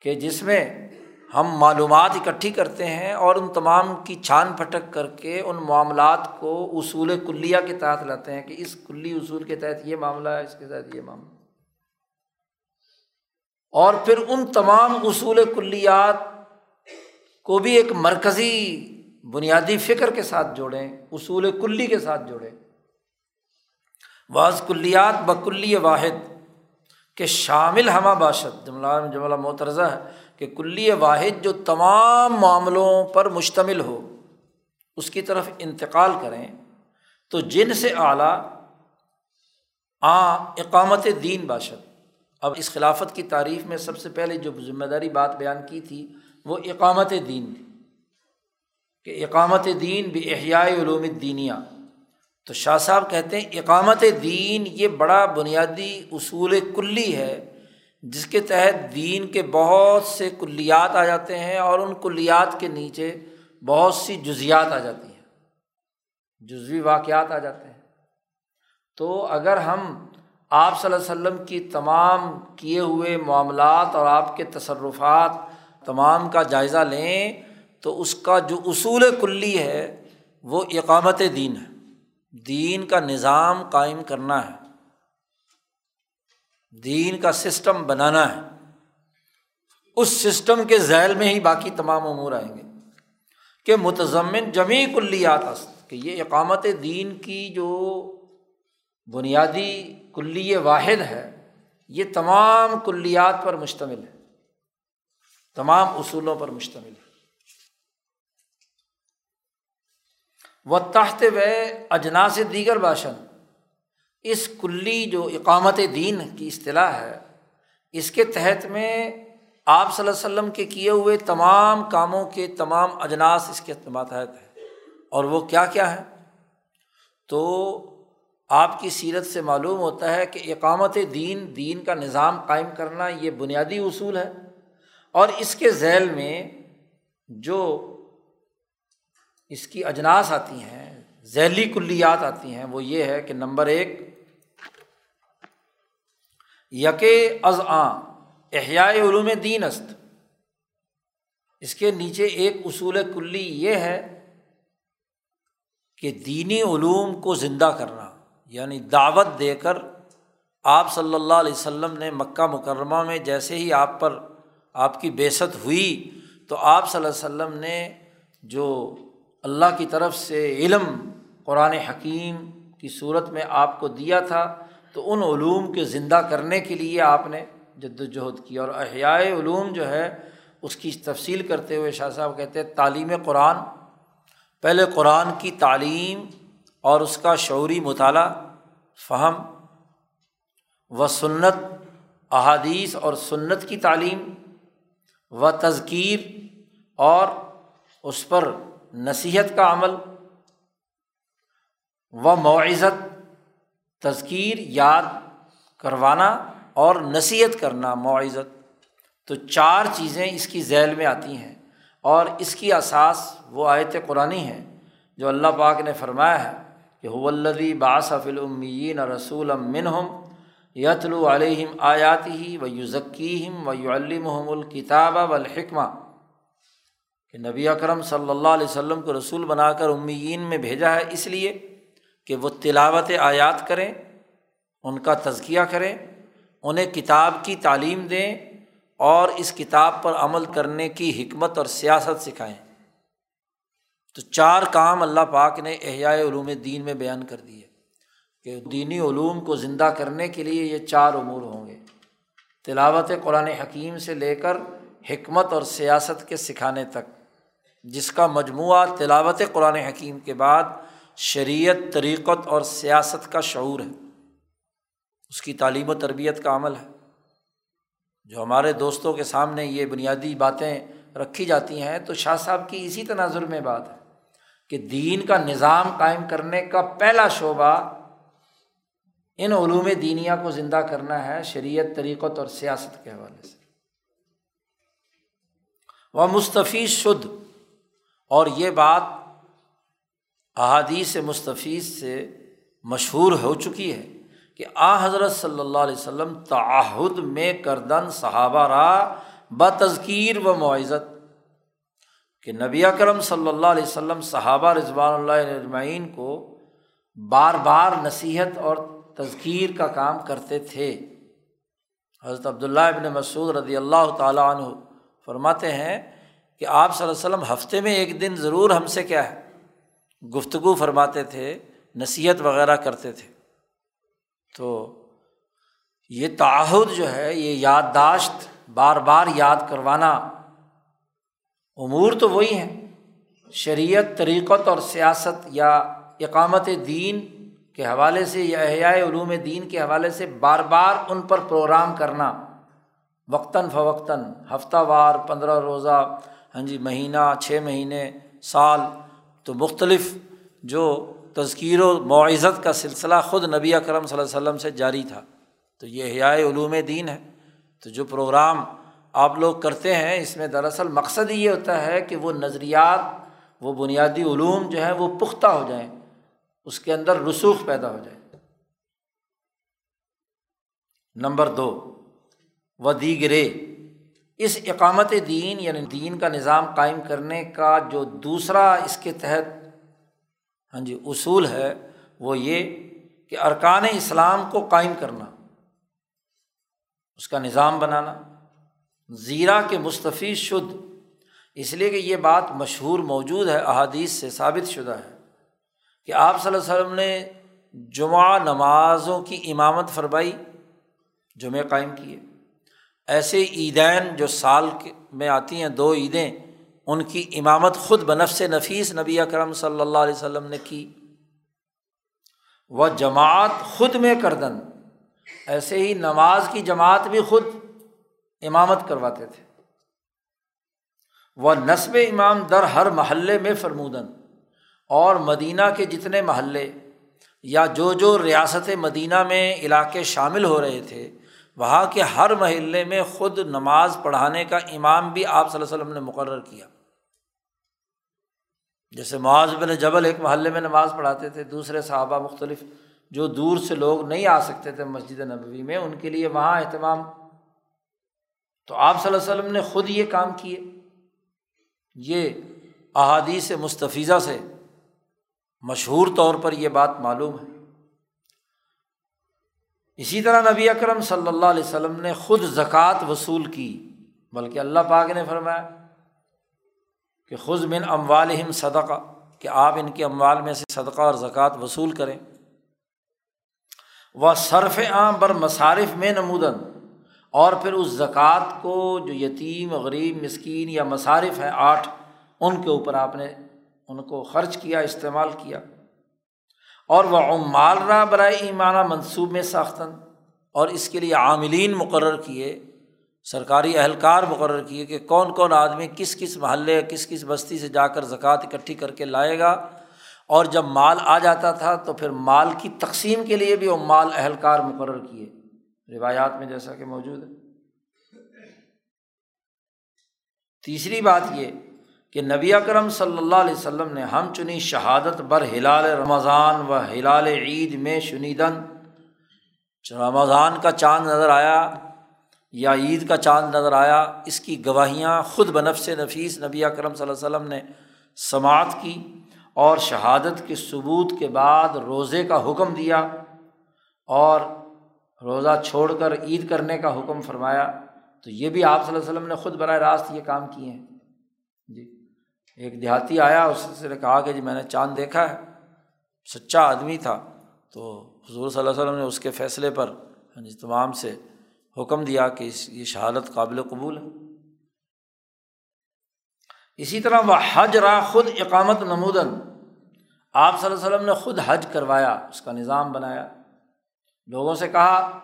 کہ جس میں ہم معلومات اکٹھی کرتے ہیں اور ان تمام کی چھان پھٹک کر کے ان معاملات کو اصول کلیہ کے تحت لاتے ہیں کہ اس کلی اصول کے تحت یہ معاملہ ہے، اس کے تحت یہ معاملہ اور پھر ان تمام اصول کلیات کو بھی ایک مرکزی بنیادی فکر کے ساتھ جوڑیں، اصول کلی کے ساتھ جوڑیں۔ بعض کلیات بکلی واحد کہ شامل ہمہ باشد، جملہ جملہ محترضہ ہے۔ کہ کلی واحد جو تمام معاملوں پر مشتمل ہو، اس کی طرف انتقال کریں، تو جن سے اعلیٰ، آ، اقامت دین باشد۔ اب اس خلافت کی تعریف میں سب سے پہلے جو ذمہ داری بات بیان کی تھی، وہ اقامت دین تھی۔ کہ اقامت دین بھی احیائے علوم دینیا تو شاہ صاحب کہتے ہیں اقامت دین یہ بڑا بنیادی اصول کلی ہے۔ جس کے تحت دین کے بہت سے کلیات آ جاتے ہیں اور ان کلیات کے نیچے بہت سی جزیات آ جاتی ہیں۔ جزوی واقعات آ جاتے ہیں۔ تو اگر ہم آپ صلی اللہ علیہ وسلم کی تمام کیے ہوئے معاملات اور آپ کے تصرفات تمام کا جائزہ لیں، تو اس کا جو اصول کلی ہے، وہ اقامت دین ہے۔ دین کا نظام قائم کرنا ہے۔ دین کا سسٹم بنانا ہے۔ اس سسٹم کے ذیل میں ہی باقی تمام امور آئیں گے۔ کہ متضمن جمی کلیات است کہ یہ اقامت دین کی جو بنیادی کلی واحد ہے، یہ تمام کلیات پر مشتمل ہے۔ تمام اصولوں پر مشتمل ہے۔ و تحت و اجناس دیگر باشن۔ اس کلی جو اقامت دین کی اصطلاح ہے، اس کے تحت میں آپ صلی اللہ و وسلم کے کیے ہوئے تمام کاموں کے تمام اجناس اس کے تحت ہے اور وہ کیا کیا ہے تو آپ کی سیرت سے معلوم ہوتا ہے کہ اقامت دین دین کا نظام قائم کرنا یہ بنیادی اصول ہے۔ اور اس کے ذیل میں جو اس کی اجناس آتی ہیں، ذیلی کلیات آتی ہیں، وہ یہ ہے کہ نمبر ایک یک از آ احیائے علوم دین است۔ اس کے نیچے ایک اصول کلی یہ ہے کہ دینی علوم کو زندہ کرنا یعنی دعوت دے کر آپ صلی اللہ علیہ وسلم نے مکہ مکرمہ میں جیسے ہی آپ پر آپ کی بیست ہوئی تو آپ صلی اللہ علیہ وسلم نے جو اللہ کی طرف سے علم قرآن حکیم کی صورت میں آپ کو دیا تھا تو ان علوم کے زندہ کرنے کے لیے آپ نے جد وجہد کی اور احیائے علوم جو ہے اس کی تفصیل کرتے ہوئے شاہ صاحب کہتے ہیں تعلیم قرآن، پہلے قرآن کی تعلیم اور اس کا شعوری مطالعہ، فہم و سنت احادیث اور سنت کی تعلیم و تذکیر اور اس پر نصیحت کا عمل و معزت تذکیر، یاد کروانا اور نصیحت کرنا، معزت۔ تو چار چیزیں اس کی ذیل میں آتی ہیں اور اس کی اساس وہ آیت قرآن ہے جو اللہ پاک نے فرمایا ہے کہ حولدی باصف العمین رسول منہم یتلو علیہم آیات ہی و یو ذکیم و یو المحم الکتاب و الحکمہ کہ نبی اکرم صلی اللہ علیہ وسلم کو رسول بنا کر امیین میں بھیجا ہے اس لیے کہ وہ تلاوت آیات کریں، ان کا تزکیہ کریں، انہیں کتاب کی تعلیم دیں اور اس کتاب پر عمل کرنے کی حکمت اور سیاست سکھائیں۔ تو چار کام اللہ پاک نے احیاء علوم دین میں بیان کر دیے کہ دینی علوم کو زندہ کرنے کے لیے یہ چار امور ہوں گے۔ تلاوت قرآن حکیم سے لے کر حکمت اور سیاست کے سکھانے تک، جس کا مجموعہ تلاوت قرآن حکیم کے بعد شریعت، طریقت اور سیاست کا شعور ہے۔ اس کی تعلیم و تربیت کا عمل ہے۔ جو ہمارے دوستوں کے سامنے یہ بنیادی باتیں رکھی جاتی ہیں، تو شاہ صاحب کی اسی تناظر میں بات ہے کہ دین کا نظام قائم کرنے کا پہلا شعبہ ان علوم دینیا کو زندہ کرنا ہے، شریعت، طریقت اور سیاست کے حوالے سے۔ وہ مستفیض، شدھ۔ اور یہ بات احادیث مستفیض سے مشہور ہو چکی ہے کہ آ حضرت صلی اللہ علیہ وسلم تعہد میں کردن صحابہ را بتذکیر و معزت کہ نبی اکرم صلی اللہ علیہ وسلم صحابہ رضوان اللہ اجمعین کو بار بار نصیحت اور تذکیر کا کام کرتے تھے۔ حضرت عبداللہ ابن مسعود رضی اللہ تعالیٰ عنہ فرماتے ہیں کہ آپ صلی اللہ علیہ وسلم ہفتے میں ایک دن ضرور ہم سے کیا ہے؟ گفتگو فرماتے تھے، نصیحت وغیرہ کرتے تھے۔ تو یہ تعہد جو ہے، یہ یادداشت، بار بار یاد کروانا، امور تو وہی ہیں۔ شریعت، طریقت اور سیاست یا اقامت دین کے حوالے سے یا احیاء علوم دین کے حوالے سے بار بار ان پر پروگرام کرنا۔ وقتاً فوقتاً، ہفتہ وار، پندرہ روزہ ہاں جی مہینہ، چھ مہینے، سال تو مختلف جو تذکیر و معزت کا سلسلہ خود نبی اکرم صلی اللہ علیہ وسلم سے جاری تھا۔ تو یہ حیاء علوم دین ہے۔ تو جو پروگرام آپ لوگ کرتے ہیں، اس میں دراصل مقصد یہ ہوتا ہے کہ وہ نظریات، وہ بنیادی علوم جو ہے وہ پختہ ہو جائیں۔ اس کے اندر رسوخ پیدا ہو جائے نمبر دو و دیگرے اس اقامت دین یعنی دین کا نظام قائم کرنے کا جو دوسرا اس کے تحت ہاں جی اصول ہے، وہ یہ کہ ارکان اسلام کو قائم کرنا، اس کا نظام بنانا، زیرہ کے مستفی شدھ، اس لیے کہ یہ بات مشہور موجود ہے، احادیث سے ثابت شدہ ہے کہ آپ صلی اللہ علیہ وسلم نے جمعہ نمازوں کی امامت فرمائی، جمعہ قائم کیے۔ ایسے عیدین جو سال میں آتی ہیں، دو عیدیں، ان کی امامت خود بنفس نفیس نبی اکرم صلی اللہ علیہ وسلم نے کی۔ وہ جماعت خود میں کردن۔ ایسے ہی نماز کی جماعت بھی خود امامت کرواتے تھے۔ وہ نصب امام در ہر محلے میں فرمودن۔ اور مدینہ کے جتنے محلے یا جو جو ریاست مدینہ میں علاقے شامل ہو رہے تھے وہاں کے ہر محلے میں خود نماز پڑھانے کا امام بھی آپ صلی اللہ علیہ وسلم نے مقرر کیا۔ جیسے معاذ بن جبل ایک محلے میں نماز پڑھاتے تھے، دوسرے صحابہ مختلف جو دور سے لوگ نہیں آ سکتے تھے مسجد نبوی میں، ان کے لیے وہاں اہتمام۔ تو آپ صلی اللہ علیہ وسلم نے خود یہ کام کیے۔ یہ احادیث مستفیضہ سے مشہور طور پر یہ بات معلوم ہے۔ اسی طرح نبی اکرم صلی اللہ علیہ وسلم نے خود زکوٰۃ وصول کی، بلکہ اللہ پاک نے فرمایا کہ خود من اموالہم صدقہ، کہ آپ ان کے اموال میں سے صدقہ اور زکوٰۃ وصول کریں۔ وہ صرف عام، بر مصارف میں نمودن۔ اور پھر اس زکوٰۃ کو جو یتیم، غریب، مسکین یا مصارف ہیں آٹھ، ان کے اوپر آپ نے ان کو خرچ کیا، استعمال کیا۔ اور وہ عمال را برائے ایمانہ منصوب میں ساختن اور اس کے لیے عاملین مقرر کیے، سرکاری اہلکار مقرر کیے کہ کون کون آدمی کس کس محلے، کس کس بستی سے جا کر زکوٰۃ اکٹھی کر کے لائے گا۔ اور جب مال آ جاتا تھا تو پھر مال کی تقسیم کے لیے بھی وہ مال اہلکار مقرر کیے۔ روایات میں جیسا کہ موجود ہے۔ تیسری بات یہ کہ نبی اکرم صلی اللہ علیہ وسلم نے ہم چنی شہادت بر ہلال رمضان و ہلال عید میں شنیدن۔ رمضان کا چاند نظر آیا یا عید کا چاند نظر آیا، اس کی گواہیاں خود بنف سے نفیس نبی اکرم صلی اللہ علیہ وسلم نے سماعت کی اور شہادت کے ثبوت کے بعد روزے کا حکم دیا اور روزہ چھوڑ کر عید کرنے کا حکم فرمایا۔ تو یہ بھی آپ صلی اللہ علیہ وسلم نے خود براہ راست یہ کام کیے ہیں۔ جی۔ ایک دیہاتی آیا، اس نے کہا کہ جی میں نے چاند دیکھا ہے، سچا آدمی تھا۔ تو حضور صلی اللہ علیہ وسلم نے اس کے فیصلے پر یعنی تمام سے حکم دیا کہ اس یہ شہادت قابل قبول ہے۔ اسی طرح وہ حج را خود اقامت نمودن۔ آپ صلی اللہ علیہ وسلم نے خود حج کروایا، اس کا نظام بنایا۔ لوگوں سے کہا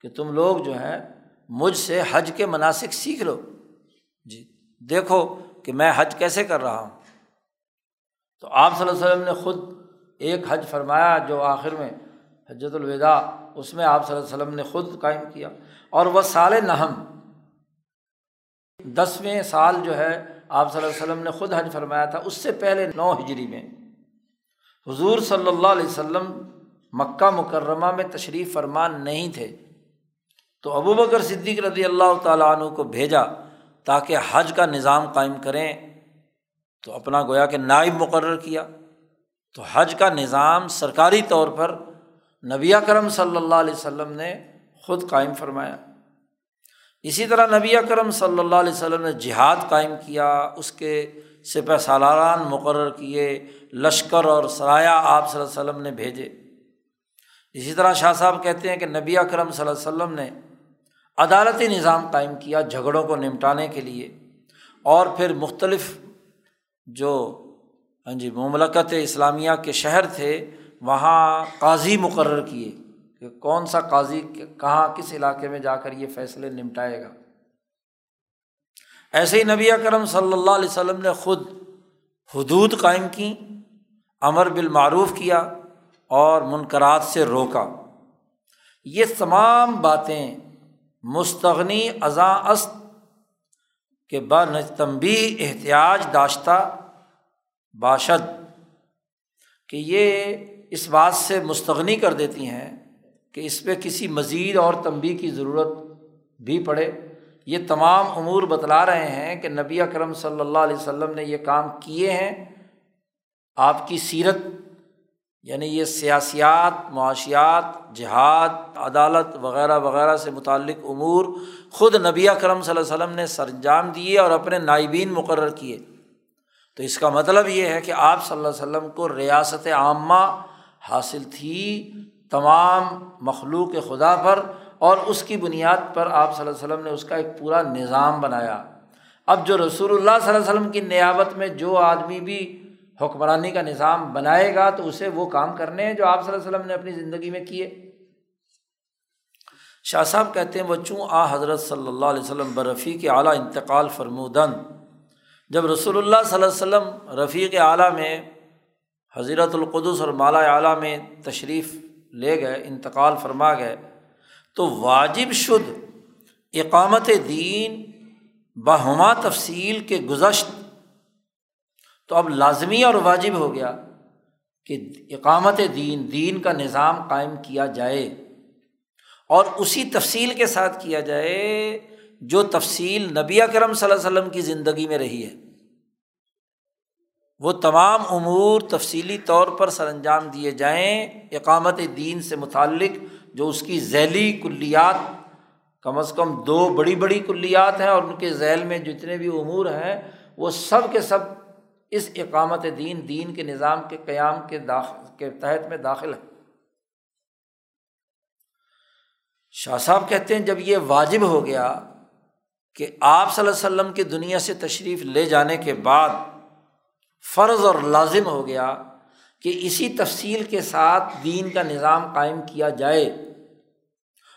کہ تم لوگ جو ہے مجھ سے حج کے مناسب سیکھ لو۔ جی دیکھو کہ میں حج کیسے کر رہا ہوں؟ تو آپ صلی اللہ علیہ وسلم نے خود ایک حج فرمایا جو آخر میں حجت الوداع، اس میں آپ صلی اللہ علیہ وسلم نے خود قائم کیا۔ اور وہ سال نہم دسویں سال جو ہے، آپ صلی اللہ علیہ وسلم نے خود حج فرمایا تھا۔ اس سے پہلے نو ہجری میں۔ حضور صلی اللہ علیہ وسلم مکہ مکرمہ میں تشریف فرمان نہیں تھے۔ تو ابو بکر صدیق رضی اللہ تعالیٰ عنہ کو بھیجا۔ تاکہ حج کا نظام قائم کریں، تو اپنا گویا کہ نائب مقرر کیا۔ تو حج کا نظام سرکاری طور پر نبی کرم صلی اللہ علیہ وسلم نے خود قائم فرمایا۔ اسی طرح نبی کرم صلی اللہ علیہ وسلم نے جہاد قائم کیا، اس کے سپہ سالاران مقرر کیے، لشکر اور سرایہ آپ صلی اللہ علیہ وسلم نے بھیجے۔ اسی طرح شاہ صاحب کہتے ہیں کہ نبی اکرم صلی اللہ علیہ وسلم نے عدالتی نظام قائم کیا جھگڑوں کو نمٹانے کے لیے اور پھر مختلف جو ہاں جی مملکت اسلامیہ کے شہر تھے، وہاں قاضی مقرر کیے کہ کون سا قاضی کہاں کس علاقے میں جا کر یہ فیصلے نمٹائے گا۔ ایسے ہی نبی کرم صلی اللہ علیہ وسلم نے خود حدود قائم کی، امر بالمعروف کیا اور منقرات سے روکا۔ یہ تمام باتیں مستغنی ازاں است کے نجتمبی احتیاط داشتہ باشد کہ یہ اس بات سے مستغنی کر دیتی ہیں کہ اس پہ کسی مزید اور تنبی کی ضرورت بھی پڑے۔ یہ تمام امور بتلا رہے ہیں کہ نبی اکرم صلی اللہ علیہ وسلم نے یہ کام کیے ہیں۔ آپ کی سیرت یعنی یہ سیاسیات، معاشیات، جہاد، عدالت وغیرہ وغیرہ سے متعلق امور خود نبی اکرم صلی اللہ علیہ وسلم نے سر انجام دیے اور اپنے نائبین مقرر کیے۔ تو اس کا مطلب یہ ہے کہ آپ صلی اللہ علیہ وسلم کو ریاست عامہ حاصل تھی تمام مخلوق خدا پر اور اس کی بنیاد پر آپ صلی اللہ علیہ وسلم نے اس کا ایک پورا نظام بنایا۔ اب جو رسول اللہ صلی اللہ علیہ وسلم کی نیابت میں جو آدمی بھی حکمرانی کا نظام بنائے گا تو اسے وہ کام کرنے ہیں جو آپ صلی اللہ علیہ وسلم نے اپنی زندگی میں کیے۔ شاہ صاحب کہتے ہیں وہ چوں آ حضرت صلی اللہ علیہ وسلم برفی کے اعلیٰ انتقال فرمودن۔ جب رسول اللہ صلی اللہ علیہ وسلم رفیق اعلیٰ میں، حضرت القدس اور مالا اعلیٰ میں تشریف لے گئے، انتقال فرما گئے، تو واجب شد اقامت دین بہما تفصیل کے گزشت تو اب لازمی اور واجب ہو گیا کہ اقامت دین دین کا نظام قائم کیا جائے اور اسی تفصیل کے ساتھ کیا جائے جو تفصیل نبی کرم صلی اللہ علیہ وسلم کی زندگی میں رہی ہے۔ وہ تمام امور تفصیلی طور پر سر انجام دیے جائیں اقامت دین سے متعلق، جو اس کی ذیلی کلیات، کم از کم دو بڑی بڑی کلیات ہیں اور ان کے ذیل میں جتنے بھی امور ہیں، وہ سب کے سب اس اقامت دین دین کے نظام کے قیام کے داخل کے تحت میں داخل ہے۔ شاہ صاحب کہتے ہیں جب یہ واجب ہو گیا کہ آپ صلی اللہ علیہ وسلم کی دنیا سے تشریف لے جانے کے بعد فرض اور لازم ہو گیا کہ اسی تفصیل کے ساتھ دین کا نظام قائم کیا جائے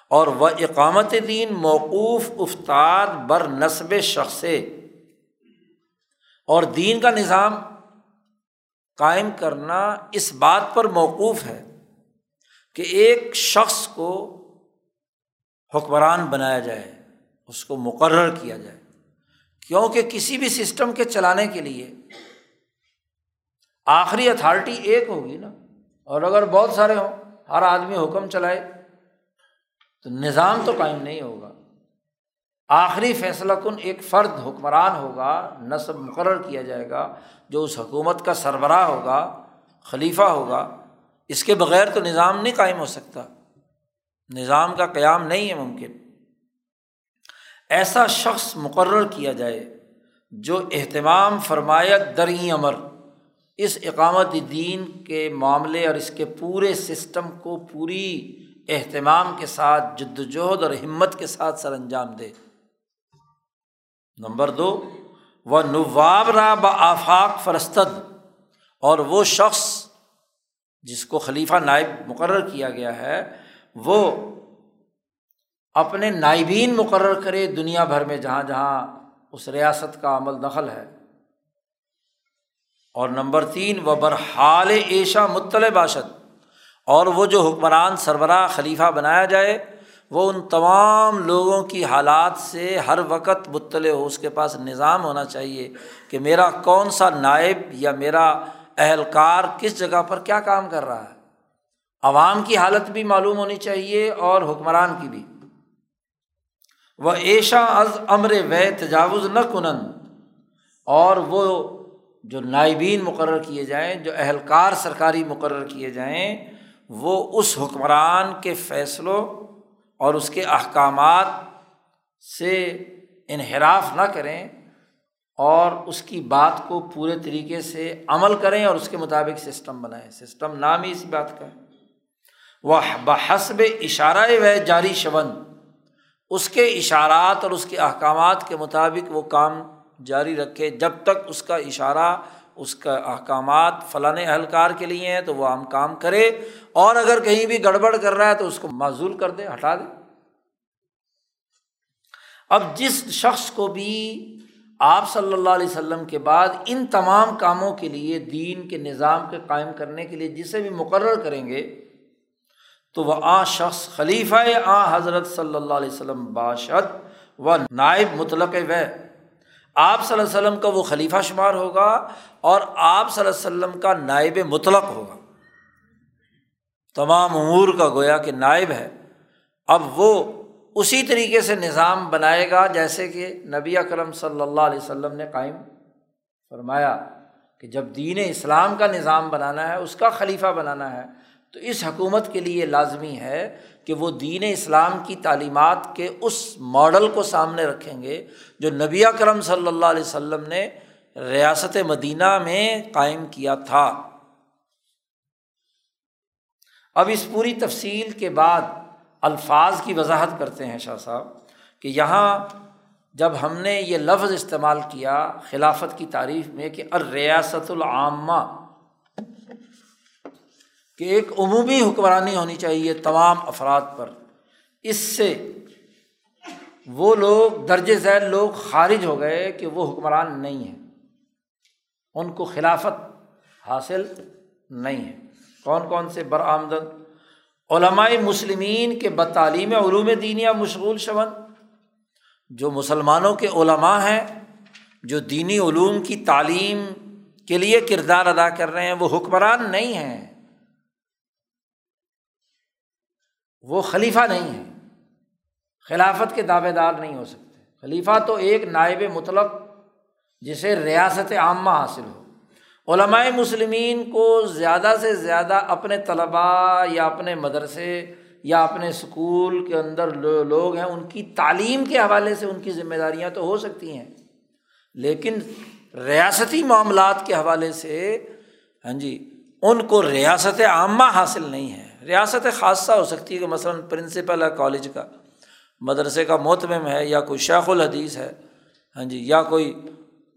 اور وہ اقامت دین موقوف افطار بر نصب شخص اور دین کا نظام قائم کرنا اس بات پر موقوف ہے کہ ایک شخص کو حکمران بنایا جائے، اس کو مقرر کیا جائے۔ کیونکہ کسی بھی سسٹم کے چلانے کے لیے آخری اتھارٹی ایک ہوگی نا۔ اور اگر بہت سارے ہوں، ہر آدمی حکم چلائے، تو نظام تو قائم نہیں ہوگا۔ آخری فیصلہ کن ایک فرد حکمران ہوگا، نصب مقرر کیا جائے گا، جو اس حکومت کا سربراہ ہوگا، خلیفہ ہوگا، اس کے بغیر تو نظام نہیں قائم ہو سکتا۔ نظام کا قیام نہیں ہے ممکن۔ ایسا شخص مقرر کیا جائے جو اہتمام فرمایت دریں امر، اس اقامت دین کے معاملے اور اس کے پورے سسٹم کو پوری اہتمام کے ساتھ، جد وجہد اور ہمت کے ساتھ سر انجام دے۔ نمبر دو، وہ نواب را با آفاق فرستد، اور وہ شخص جس کو خلیفہ نائب مقرر کیا گیا ہے، وہ اپنے نائبین مقرر کرے دنیا بھر میں جہاں جہاں اس ریاست کا عمل دخل ہے۔ اور نمبر تین، وہ برحال ایشا مطلع باشد، اور وہ جو حکمران سربراہ خلیفہ بنایا جائے وہ ان تمام لوگوں کی حالات سے ہر وقت مطلع ہو، اس کے پاس نظام ہونا چاہیے کہ میرا کون سا نائب یا میرا اہلکار کس جگہ پر کیا کام کر رہا ہے۔ عوام کی حالت بھی معلوم ہونی چاہیے اور حکمران کی بھی۔ وہ ایشا از امر و تجاوز نہ کنن۔ اور وہ جو نائبین مقرر کیے جائیں، جو اہلکار سرکاری مقرر کیے جائیں، وہ اس حکمران کے فیصلوں اور اس کے احکامات سے انحراف نہ کریں اور اس کی بات کو پورے طریقے سے عمل کریں اور اس کے مطابق سسٹم بنائیں۔ سسٹم نام ہی اسی بات کا ہے۔ وہ بحسب اشارہ و جاری شون۔ اس کے اشارات اور اس کے احکامات کے مطابق وہ کام جاری رکھے جب تک اس کا اشارہ اس کا احکامات فلاں اہلکار کے لیے ہیں تو وہ ہم کام کرے اور اگر کہیں بھی گڑبڑ کر رہا ہے تو اس کو معذول کر دے ہٹا دے اب جس شخص کو بھی آپ صلی اللہ علیہ وسلم کے بعد ان تمام کاموں کے لیے، دین کے نظام کے قائم کرنے کے لیے جسے بھی مقرر کریں گے، تو وہ آ شخص خلیفہ آ حضرت صلی اللہ علیہ وسلم باشد و نائب مطلق و آپ صلی اللہ علیہ وسلم کا وہ خلیفہ شمار ہوگا اور آپ صلی اللہ علیہ وسلم کا نائب مطلق ہوگا۔ تمام امور کا گویا کہ نائب ہے۔ اب وہ اسی طریقے سے نظام بنائے گا جیسے کہ نبی اکرم صلی اللہ علیہ وسلم نے قائم فرمایا کہ جب دین اسلام کا نظام بنانا ہے، اس کا خلیفہ بنانا ہے تو اس حکومت کے لیے لازمی ہے کہ وہ دین اسلام کی تعلیمات کے اس ماڈل کو سامنے رکھیں گے جو نبی کرم صلی اللہ علیہ وسلم نے ریاست مدینہ میں قائم کیا تھا۔ اب اس پوری تفصیل کے بعد الفاظ کی وضاحت کرتے ہیں شاہ صاحب کہ یہاں جب ہم نے یہ لفظ استعمال کیا خلافت کی تعریف میں کہ ریاست العامہ کہ ایک عمومی حکمرانی ہونی چاہیے تمام افراد پر۔ اس سے وہ لوگ درج ذیل لوگ خارج ہو گئے کہ وہ حکمران نہیں ہیں۔ ان کو خلافت حاصل نہیں ہے۔ کون کون سے برآمدن علماء مسلمین کے بتعلیم علوم دینیا مشغول شون۔ جو مسلمانوں کے علماء ہیں، جو دینی علوم کی تعلیم کے لیے کردار ادا کر رہے ہیں، وہ حکمران نہیں ہیں۔ وہ خلیفہ نہیں ہے۔ خلافت کے دعوے دار نہیں ہو سکتے۔ خلیفہ تو ایک نائب مطلب جسے ریاست عامہ حاصل ہو۔ علماء مسلمین کو زیادہ سے زیادہ اپنے طلباء یا اپنے مدرسے یا اپنے اسکول کے اندر لوگ ہیں، ان کی تعلیم کے حوالے سے ان کی ذمہ داریاں تو ہو سکتی ہیں۔ لیکن ریاستی معاملات کے حوالے سے ہاں جی ان کو ریاست عامہ حاصل نہیں ہے۔ ریاست خاصہ ہو سکتی ہے کہ مثلاً پرنسپل ہے کالج کا، مدرسے کا محتمم ہے یا کوئی شیخ الحدیث ہے ہاں جی یا کوئی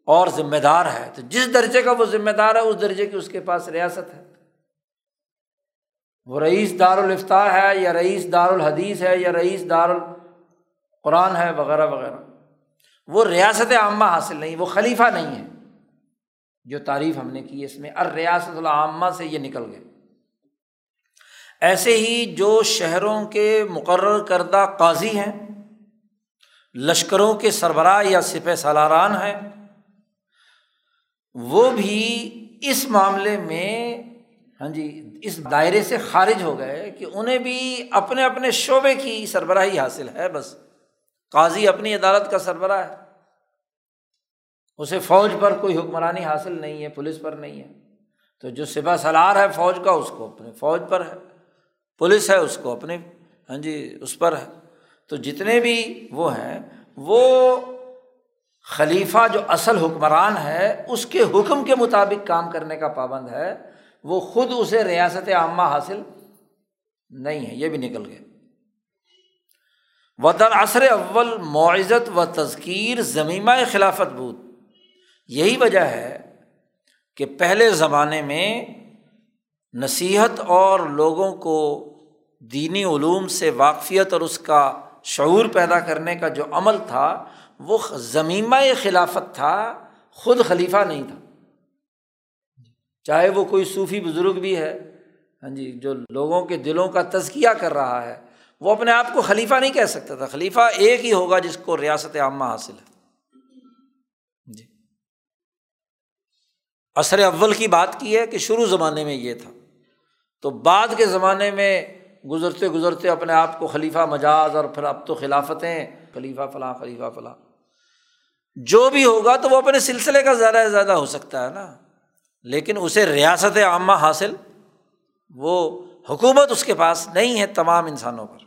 اور ذمہ دار ہے، تو جس درجے کا وہ ذمہ دار ہے، اس درجے کی اس کے پاس ریاست ہے۔ وہ رئیس دار الفتاح ہے یا رئیس دار الحدیث ہے یا رئیس دار القرآن ہے، وغیرہ وغیرہ۔ وہ ریاست عامہ حاصل نہیں، وہ خلیفہ نہیں ہے۔ جو تعریف ہم نے کی اس میں ار ریاست العامہ سے یہ نکل گئے۔ ایسے ہی جو شہروں کے مقرر کردہ قاضی ہیں، لشکروں کے سربراہ یا سپہ سالاران ہیں، وہ بھی اس معاملے میں ہاں جی اس دائرے سے خارج ہو گئے کہ انہیں بھی اپنے اپنے شعبے کی سربراہی حاصل ہے بس۔ قاضی اپنی عدالت کا سربراہ ہے۔ اسے فوج پر کوئی حکمرانی حاصل نہیں ہے، پولیس پر نہیں ہے۔ تو جو سپا سالار ہے، فوج کا اس کو اپنے فوج پر ہے۔ پولیس ہے اس کو اپنے ہاں جی اس پر۔ ہے تو جتنے بھی وہ ہیں، وہ خلیفہ جو اصل حکمران ہے، اس کے حکم کے مطابق کام کرنے کا پابند ہے، وہ خود اسے ریاست عامہ حاصل نہیں ہے، یہ بھی نکل گئے۔ و عصر اول معزت و تذکیر زمینہ خلافت بود یہی وجہ ہے کہ پہلے زمانے میں نصیحت اور لوگوں کو دینی علوم سے واقفیت اور اس کا شعور پیدا کرنے کا جو عمل تھا، وہ زمینہ خلافت تھا، خود خلیفہ نہیں تھا۔ چاہے وہ کوئی صوفی بزرگ بھی ہے ہاں جی جو لوگوں کے دلوں کا تزکیہ کر رہا ہے، وہ اپنے آپ کو خلیفہ نہیں کہہ سکتا تھا۔ خلیفہ ایک ہی ہوگا جس کو ریاست عامہ حاصل ہے۔ جی۔ عصر اول کی بات کی ہے کہ شروع زمانے میں یہ تھا۔ تو بعد کے زمانے میں گزرتے گزرتے اپنے آپ کو خلیفہ مجاز اور پھر اب تو خلافتیں خلیفہ فلاں خلیفہ فلاں۔ جو بھی ہوگا تو وہ اپنے سلسلے کا زیادہ سے زیادہ ہو سکتا ہے نا۔ لیکن اسے ریاست عامہ حاصل، وہ حکومت اس کے پاس نہیں ہے تمام انسانوں پر۔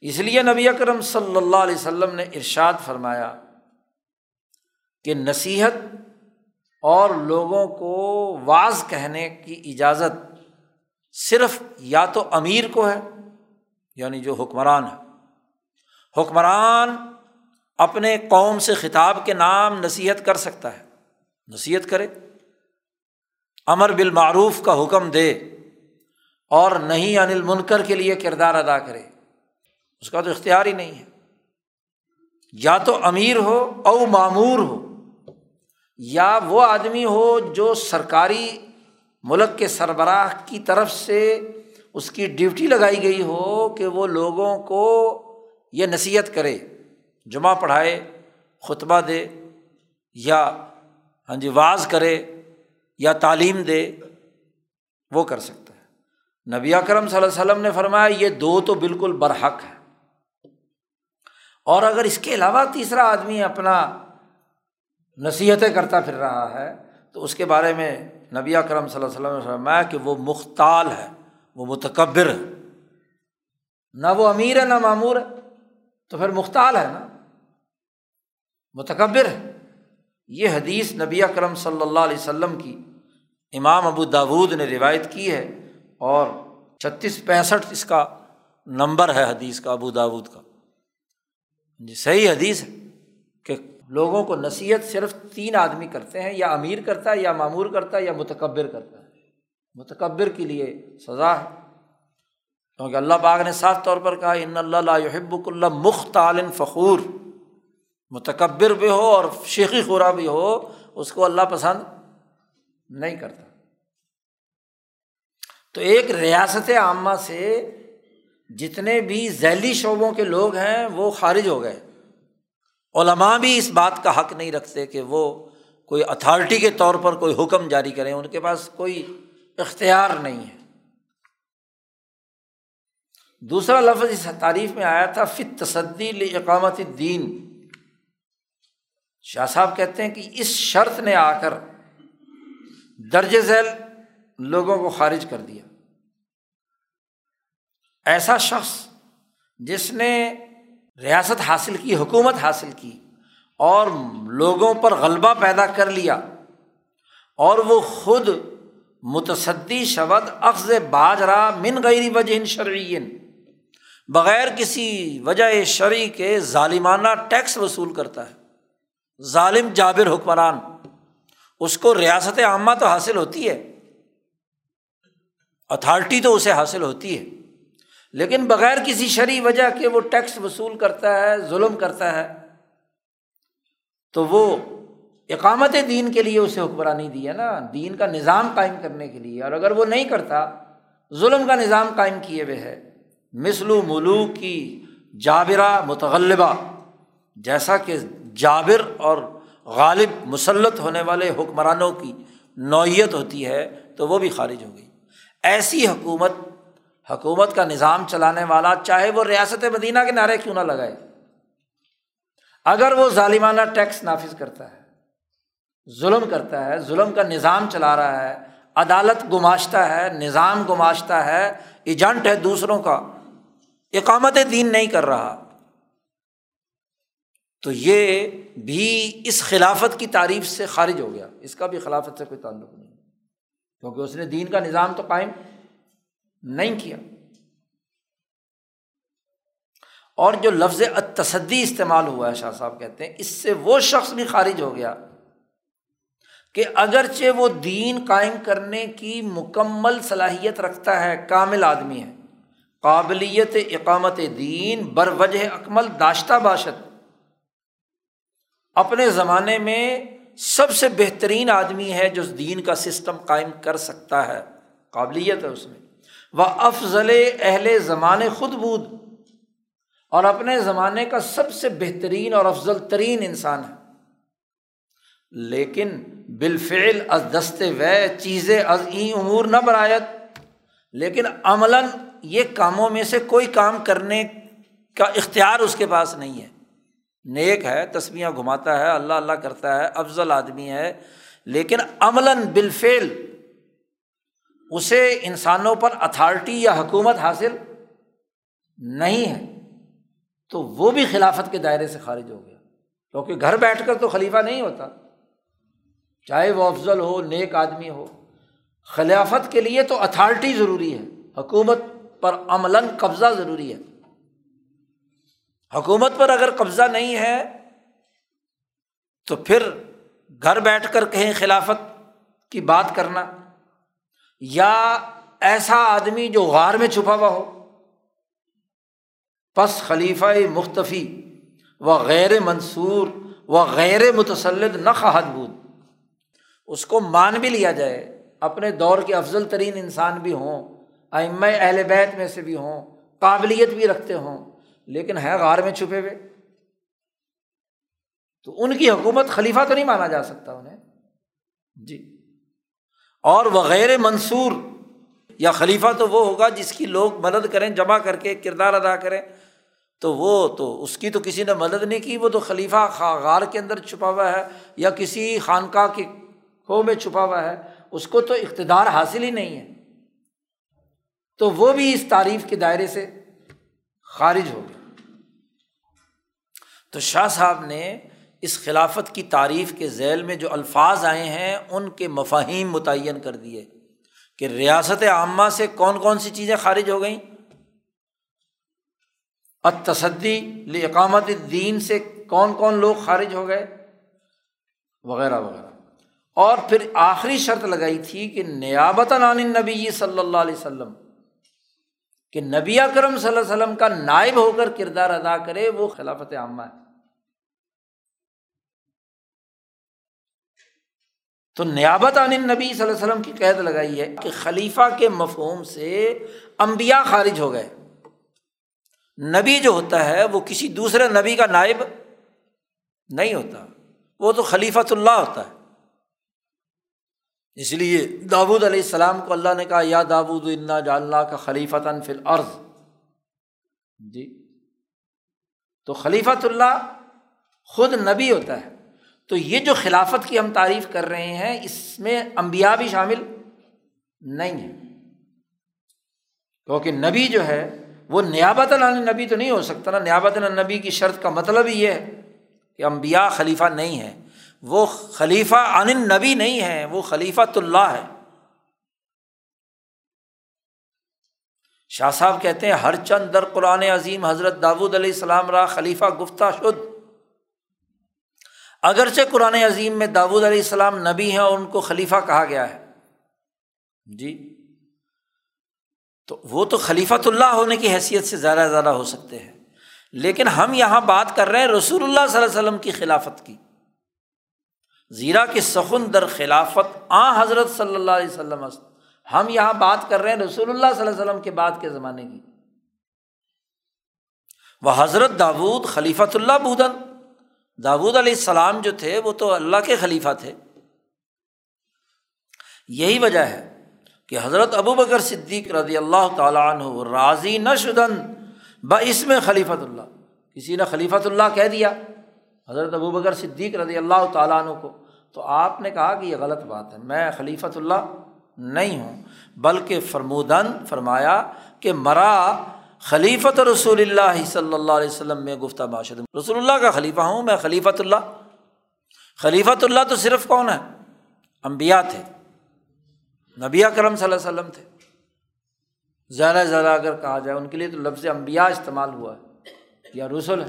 اس لیے نبی اکرم صلی اللہ علیہ وسلم نے ارشاد فرمایا کہ نصیحت اور لوگوں کو واز کہنے کی اجازت صرف یا تو امیر کو ہے یعنی جو حکمران ہے۔ حکمران اپنے قوم سے خطاب کے نام نصیحت کر سکتا ہے۔ نصیحت کرے۔ امر بالمعروف کا حکم دے۔ اور نہیں انل منکر کے لیے کردار ادا کرے۔ اس کا تو اختیار ہی نہیں ہے۔ یا تو امیر ہو او معمور ہو۔ یا وہ آدمی ہو جو سرکاری ملک کے سربراہ کی طرف سے اس کی ڈیوٹی لگائی گئی ہو کہ وہ لوگوں کو یہ نصیحت کرے، جمعہ پڑھائے، خطبہ دے، یا ہاں جی واز کرے، یا تعلیم دے، وہ کر سکتا ہے۔ نبی اکرم صلی اللہ علیہ وسلم نے فرمایا، یہ دو تو بالکل برحق ہے اور اگر اس کے علاوہ تیسرا آدمی اپنا نصیحتیں کرتا پھر رہا ہے، تو اس کے بارے میں نبی کرم صلی اللہ علیہ وسلم نے فرمایا کہ وہ مختال ہے، وہ متکبر ہے۔ نہ وہ امیر ہے، نہ معمور ہے۔ تو پھر مختال ہے نا۔ متکبر ہے۔ یہ حدیث نبی کرم صلی اللہ علیہ وسلم کی، امام ابو داود نے روایت کی ہے۔ اور چھتیس پینسٹھ اس کا نمبر ہے حدیث کا، ابو داود کا۔ جی صحیح حدیث ہے کہ لوگوں کو نصیحت صرف تین آدمی کرتے ہیں، یا امیر کرتا ہے، یا معمور کرتا ہے، یا متکبر کرتا ہے۔ متکبر کے لیے سزا ہے۔ کیونکہ اللہ باغ نے صاف طور پر کہا، ان اللہ یحب اللہ مختال فخور۔ متکبر بھی ہو اور شیخی خورا بھی ہو، اس کو اللہ پسند نہیں کرتا۔ تو ایک ریاست عامہ سے جتنے بھی ذیلی شعبوں کے لوگ ہیں، وہ خارج ہو گئے۔ علماء بھی اس بات کا حق نہیں رکھتے کہ وہ کوئی اتھارٹی کے طور پر کوئی حکم جاری کریں، ان کے پاس کوئی اختیار نہیں ہے۔ دوسرا لفظ اس تعریف میں آیا تھا فت تصدی اقامت دین شاہ صاحب کہتے ہیں کہ اس شرط نے آ کر درج ذیل لوگوں کو خارج کر دیا۔ ایسا شخص جس نے ریاست حاصل کی، حکومت حاصل کی اور لوگوں پر غلبہ پیدا کر لیا اور وہ خود متصدی شبد اخذ باجرا من غیر وجہ شرعین، بغیر کسی وجہ شرعی کے ظالمانہ ٹیکس وصول کرتا ہے۔ ظالم جابر حکمران، اس کو ریاست عامہ تو حاصل ہوتی ہے، اتھارٹی تو اسے حاصل ہوتی ہے۔ لیکن بغیر کسی شرعی وجہ کے وہ ٹیکس وصول کرتا ہے، ظلم کرتا ہے، تو وہ اقامت دین کے لیے اسے حکمرانی دی ہے نا۔ دین کا نظام قائم کرنے کے لیے۔ اور اگر وہ نہیں کرتا، ظلم کا نظام قائم کیے ہوئے ہے۔ مثل ملوک کی جابرہ متغلبہ، جیسا کہ جابر اور غالب مسلط ہونے والے حکمرانوں کی نوعیت ہوتی ہے، تو وہ بھی خارج ہو گئی۔ ایسی حکومت حکومت کا نظام چلانے والا، چاہے وہ ریاست مدینہ کے نعرے کیوں نہ لگائے۔ اگر وہ ظالمانہ ٹیکس نافذ کرتا ہے، ظلم کرتا ہے، ظلم کا نظام چلا رہا ہے، عدالت گماشتا ہے، نظام گماشتا ہے، ایجنٹ ہے دوسروں کا، اقامت دین نہیں کر رہا، تو یہ بھی اس خلافت کی تعریف سے خارج ہو گیا۔ اس کا بھی خلافت سے کوئی تعلق نہیں۔ کیونکہ اس نے دین کا نظام تو قائم نہیں کیا۔ اور جو لفظ تصدی استعمال ہوا ہے، شاہ صاحب کہتے ہیں، اس سے وہ شخص بھی خارج ہو گیا کہ اگرچہ وہ دین قائم کرنے کی مکمل صلاحیت رکھتا ہے، کامل آدمی ہے۔ قابلیت اقامت دین بر وجہ اکمل داشتہ باشد۔ اپنے زمانے میں سب سے بہترین آدمی ہے جو دین کا سسٹم قائم کر سکتا ہے، قابلیت ہے اس میں۔ وہ افضل اہل زمانے خود بود۔ اور اپنے زمانے کا سب سے بہترین اور افضل ترین انسان ہے۔ لیکن بالفعل از دست وے چیزیں از این امور نہ برایت۔ لیکن عملاً یہ کاموں میں سے کوئی کام کرنے کا اختیار اس کے پاس نہیں ہے۔ نیک ہے تسبیاں گھماتا ہے، اللہ اللہ کرتا ہے، افضل آدمی ہے۔ لیکن عملاً بالفعل اسے انسانوں پر اتھارٹی یا حکومت حاصل نہیں ہے، تو وہ بھی خلافت کے دائرے سے خارج ہو گیا۔ کیونکہ گھر بیٹھ کر تو خلیفہ نہیں ہوتا۔ چاہے وہ افضل ہو، نیک آدمی ہو، خلافت کے لیے تو اتھارٹی ضروری ہے۔ حکومت پر عملاً قبضہ ضروری ہے۔ حکومت پر اگر قبضہ نہیں ہے، تو پھر گھر بیٹھ کر کہیں خلافت کی بات کرنا یا ایسا آدمی جو غار میں چھپا ہوا ہو۔ پس خلیفہ مختفی و غیر منصور و غیر متسلط نہ خواہد بود۔ اس کو مان بھی لیا جائے۔ اپنے دور کے افضل ترین انسان بھی ہوں۔ ام اہل بیت میں سے بھی ہوں۔ قابلیت بھی رکھتے ہوں۔ لیکن ہے غار میں چھپے ہوئے۔ تو ان کی حکومت خلیفہ تو نہیں مانا جا سکتا انہیں۔ جی۔ اور وغیر منصور، یا خلیفہ تو وہ ہوگا جس کی لوگ مدد کریں، جمع کر کے کردار ادا کریں۔ تو وہ تو اس کی تو کسی نے مدد نہیں کی، وہ تو خلیفہ غار کے اندر چھپا ہوا ہے، یا کسی خانقاہ کے کھو میں چھپا ہوا ہے۔ اس کو تو اقتدار حاصل ہی نہیں ہے۔ تو وہ بھی اس تعریف کے دائرے سے خارج ہو گیا۔ تو شاہ صاحب نے اس خلافت کی تعریف کے ذیل میں جو الفاظ آئے ہیں، ان کے مفاہیم متعین کر دیے کہ ریاست عامہ سے کون کون سی چیزیں خارج ہو گئیں۔ تصدی اقامت دین سے کون کون لوگ خارج ہو گئے، وغیرہ وغیرہ۔ اور پھر آخری شرط لگائی تھی کہ نیابت عن نبی صلی اللہ علیہ وسلم، کہ نبی اکرم صلی اللہ علیہ وسلم کا نائب ہو کر کردار ادا کرے، وہ خلافت عامہ ہے۔ تو نیابت عن نبی صلی اللہ علیہ وسلم کی قید لگائی ہے کہ خلیفہ کے مفہوم سے امبیا خارج ہو گئے۔ نبی جو ہوتا ہے وہ کسی دوسرے نبی کا نائب نہیں ہوتا، وہ تو خلیفۃ اللہ ہوتا ہے۔ اس لیے داود علیہ السلام کو اللہ نے کہا، یا داود انا جاللہ کا خلیفۃ فل عرض جی۔ تو خلیفۃ اللہ خود نبی ہوتا ہے۔ تو یہ جو خلافت کی ہم تعریف کر رہے ہیں، اس میں امبیا بھی شامل نہیں ہیں۔ کیونکہ نبی جو ہے، وہ نیابت نبی تو نہیں ہو سکتا نا۔ نیابت نبی کی شرط کا مطلب یہ ہے کہ امبیا خلیفہ نہیں ہے وہ خلیفہ عن نبی نہیں ہے، وہ خلیفہ تو اللہ ہے۔ شاہ صاحب کہتے ہیں، ہر چند در قرآن عظیم حضرت داود علیہ السلام را خلیفہ گفتہ شد۔ اگرچہ قرآن عظیم میں داود علیہ السلام نبی ہیں اور ان کو خلیفہ کہا گیا ہے۔ جی۔ تو وہ تو خلیفۃ اللہ ہونے کی حیثیت سے زیادہ زیادہ ہو سکتے ہیں۔ لیکن ہم یہاں بات کر رہے ہیں رسول اللہ صلی اللہ علیہ وسلم کی خلافت کی۔ زیرہ کی سخن در خلافت آ حضرت صلی اللہ علیہ وسلم ہم یہاں بات کر رہے ہیں رسول اللہ صلی اللہ علیہ وسلم کے بعد کے زمانے کی۔ وہ حضرت داود خلیفۃ اللہ بودن۔ داود علیہ السلام جو تھے وہ تو اللہ کے خلیفہ تھے۔ یہی وجہ ہے کہ حضرت ابو بکر صدیق رضی اللہ تعالیٰ عنہ راضی نہ شدن ب اس میں خلیفۃ اللہ۔ کسی نے خلیفۃ اللہ کہہ دیا حضرت ابو بکر صدیق رضی اللہ تعالیٰ عنہ کو، تو آپ نے کہا کہ یہ غلط بات ہے، میں خلیفۃ اللہ نہیں ہوں، بلکہ فرمودن فرمایا کہ مرا خلیفۃ رسول اللہ صلی اللہ علیہ وسلم میں گفتہ باشد. رسول اللہ کا خلیفہ ہوں میں خلیفۃ اللہ. خلیفۃ اللہ تو صرف کون ہے؟ امبیا تھے. نبی کرم صلی اللہ علیہ وسلم تھے. زیادہ زیادہ اگر کہا جائے ان کے لیے تو لفظ امبیا استعمال ہوا ہے یا رسول ہے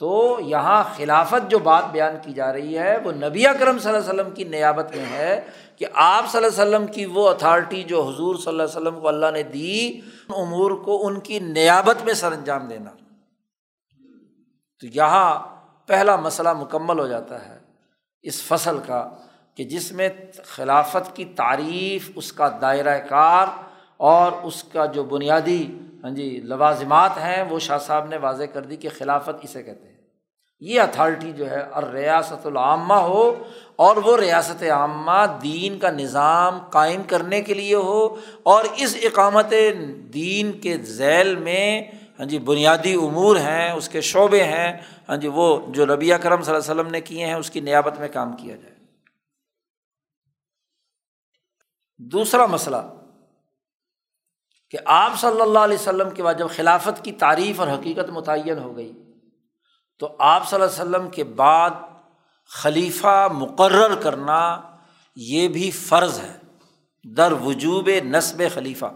تو یہاں خلافت جو بات بیان کی جا رہی ہے وہ نبی کرم صلی اللہ علیہ وسلم کی نیابت میں ہے کہ آپ صلی اللہ علیہ وسلم کی وہ اتھارٹی جو حضور صلی اللہ علیہ وسلم کو اللہ نے دی امور کو ان کی نیابت میں سر انجام دینا۔ تو یہاں پہلا مسئلہ مکمل ہو جاتا ہے اس فصل کا کہ جس میں خلافت کی تعریف، اس کا دائرۂ کار اور اس کا جو بنیادی ہاں جی لوازمات ہیں، وہ شاہ صاحب نے واضح کر دی کہ خلافت اسے کہتے ہیں۔ یہ اتھارٹی جو ہے اور ریاست العامہ ہو اور وہ ریاست عامہ دین کا نظام قائم کرنے کے لیے ہو اور اس اقامت دین کے ذیل میں ہاں جی بنیادی امور ہیں، اس کے شعبے ہیں ہاں جی وہ جو ربیہ کرم صلی اللہ علیہ وسلم نے کیے ہیں، اس کی نیابت میں کام کیا جائے۔ دوسرا مسئلہ کہ آپ صلی اللہ علیہ وسلم کے بعد جب خلافت کی تعریف اور حقیقت متعین ہو گئی تو آپ صلی اللہ علیہ وسلم کے بعد خلیفہ مقرر کرنا یہ بھی فرض ہے۔ در وجوب نصب خلیفہ۔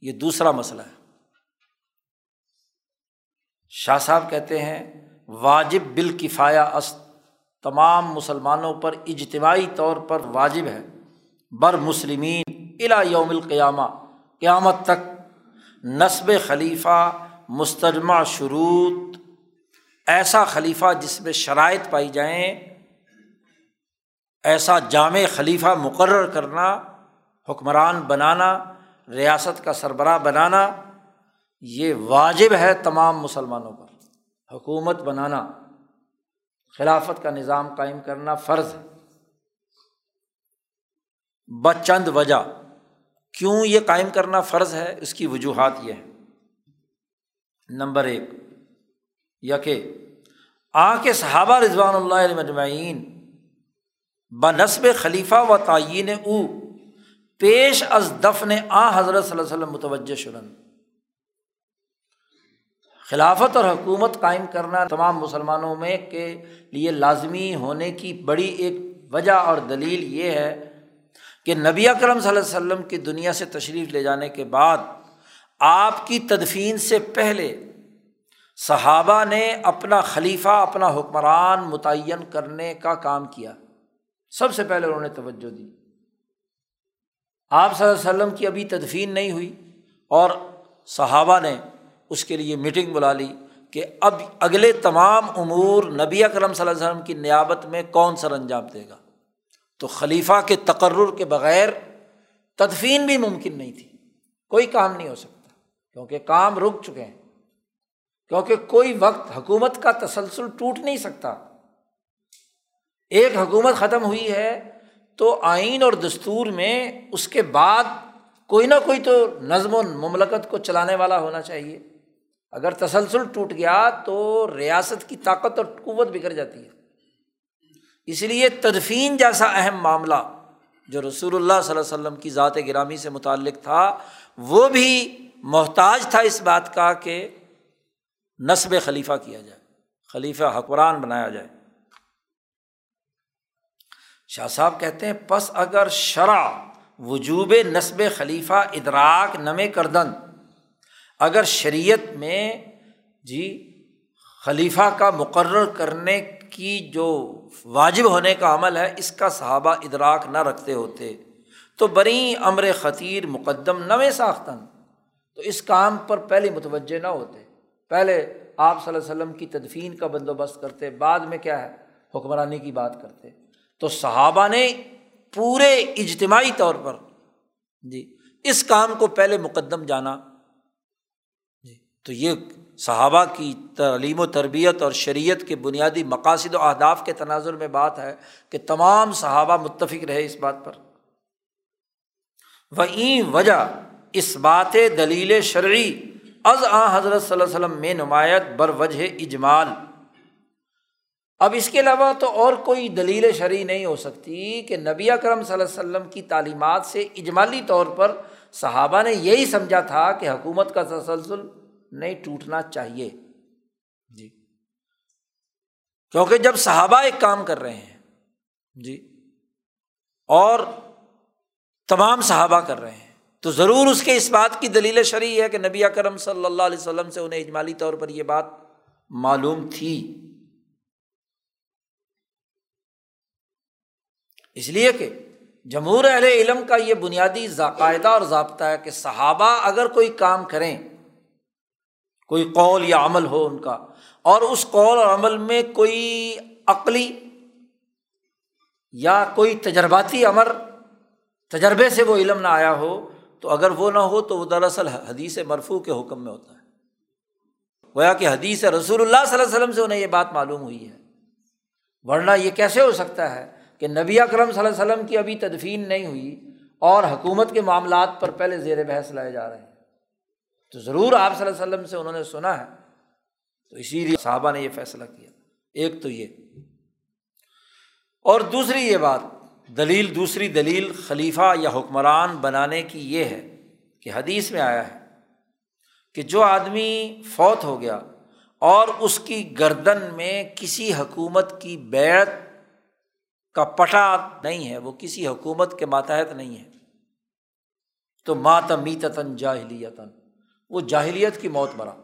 یہ دوسرا مسئلہ ہے۔ شاہ صاحب کہتے ہیں، واجب بالکفایا است تمام مسلمانوں پر اجتماعی طور پر واجب ہے۔ بر مسلمین الا یوم القیامہ، قیامت تک نصب خلیفہ مستجمہ شروط ایسا خلیفہ جس میں شرائط پائی جائیں، ایسا جامع خلیفہ مقرر کرنا، حکمران بنانا، ریاست کا سربراہ بنانا، یہ واجب ہے تمام مسلمانوں پر۔ حکومت بنانا، خلافت کا نظام قائم کرنا فرض ہے۔ بچند وجہ، کیوں یہ قائم کرنا فرض ہے؟ اس کی وجوہات یہ ہے نمبر ایک یا کہ آ کے صحابہ رضوان اللہ علیہ مجمعین ب نصب خلیفہ و تعین او، پیش از دفن آ حضرت صلی اللہ علیہ وسلم متوجہ شرن خلافت اور حکومت قائم کرنا تمام مسلمانوں میں کے لیے لازمی ہونے کی بڑی ایک وجہ اور دلیل یہ ہے کہ نبی اکرم صلی اللہ علیہ وسلم کی دنیا سے تشریف لے جانے کے بعد آپ کی تدفین سے پہلے صحابہ نے اپنا خلیفہ، اپنا حکمران متعین کرنے کا کام کیا۔ سب سے پہلے انہوں نے توجہ دی۔ آپ صلی اللہ علیہ وسلم کی ابھی تدفین نہیں ہوئی اور صحابہ نے اس کے لیے میٹنگ بلا لی کہ اب اگلے تمام امور نبی اکرم صلی اللہ علیہ وسلم کی نیابت میں کون سر انجام دے گا؟ تو خلیفہ کے تقرر کے بغیر تدفین بھی ممکن نہیں تھی۔ کوئی کام نہیں ہو سکتا کیونکہ کام رک چکے ہیں۔ کیونکہ کوئی وقت حکومت کا تسلسل ٹوٹ نہیں سکتا۔ ایک حکومت ختم ہوئی ہے تو آئین اور دستور میں اس کے بعد کوئی نہ کوئی تو نظم و مملکت کو چلانے والا ہونا چاہیے۔ اگر تسلسل ٹوٹ گیا تو ریاست کی طاقت اور قوت بگڑ جاتی ہے۔ اس لیے تدفین جیسا اہم معاملہ جو رسول اللہ صلی اللہ علیہ وسلم کی ذات گرامی سے متعلق تھا، وہ بھی محتاج تھا اس بات کا کہ نصب خلیفہ کیا جائے، خلیفہ حکمران بنایا جائے۔ شاہ صاحب کہتے ہیں، پس اگر شرح وجوب نصب خلیفہ ادراک نم کردن، اگر شریعت میں جی خلیفہ کا مقرر کرنے کی جو واجب ہونے کا عمل ہے، اس کا صحابہ ادراک نہ رکھتے ہوتے، تو بری امر خطیر مقدم نویں ساختن۔ تو اس کام پر پہلے متوجہ نہ ہوتے۔ پہلے آپ صلی اللہ علیہ وسلم کی تدفین کا بندوبست کرتے، بعد میں کیا ہے؟ حکمرانی کی بات کرتے۔ تو صحابہ نے پورے اجتماعی طور پر جی اس کام کو پہلے مقدم جانا۔ جی تو یہ صحابہ کی تعلیم و تربیت اور شریعت کے بنیادی مقاصد و اہداف کے تناظر میں بات ہے کہ تمام صحابہ متفق رہے اس بات پر۔ وہ وجہ، اس بات دلیل شرعی از آ حضرت صلی اللہ وسلم میں نمایت بر وجہ اجمال۔ اب اس کے علاوہ تو اور کوئی دلیل شرعی نہیں ہو سکتی کہ نبی اکرم صلی اللہ علیہ وسلم کی تعلیمات سے اجمالی طور پر صحابہ نے یہی سمجھا تھا کہ حکومت کا تسلسل نہیں ٹوٹنا چاہیے۔ جی۔ کیونکہ جب صحابہ ایک کام کر رہے ہیں جی اور تمام صحابہ کر رہے ہیں تو ضرور اس کے اس بات کی دلیل شرعی ہے کہ نبی اکرم صلی اللہ علیہ وسلم سے انہیں اجمالی طور پر یہ بات معلوم تھی۔ اس لیے کہ جمہور اہل علم کا یہ بنیادی ذائقہ اور ضابطہ ہے کہ صحابہ اگر کوئی کام کریں، کوئی قول یا عمل ہو ان کا، اور اس قول اور عمل میں کوئی عقلی یا کوئی تجرباتی امر، تجربے سے وہ علم نہ آیا ہو تو اگر وہ نہ ہو تو وہ دراصل حدیث مرفوع کے حکم میں ہوتا ہے۔ گویا کہ حدیث رسول اللہ صلی اللہ علیہ وسلم سے انہیں یہ بات معلوم ہوئی ہے۔ ورنہ یہ کیسے ہو سکتا ہے کہ نبی اکرم صلی اللہ علیہ وسلم کی ابھی تدفین نہیں ہوئی اور حکومت کے معاملات پر پہلے زیر بحث لائے جا رہے ہیں؟ تو ضرور آپ صلی اللہ علیہ وسلم سے انہوں نے سنا ہے۔ تو اسی لیے صحابہ نے یہ فیصلہ کیا۔ ایک تو یہ۔ اور دوسری یہ بات دلیل دوسری دلیل خلیفہ یا حکمران بنانے کی یہ ہے کہ حدیث میں آیا ہے کہ جو آدمی فوت ہو گیا اور اس کی گردن میں کسی حکومت کی بیت کا پٹا نہیں ہے، وہ کسی حکومت کے ماتحت نہیں ہے۔ تو ماتمیتن جاہلیتن وہ جاہلیت کی موت مرا۔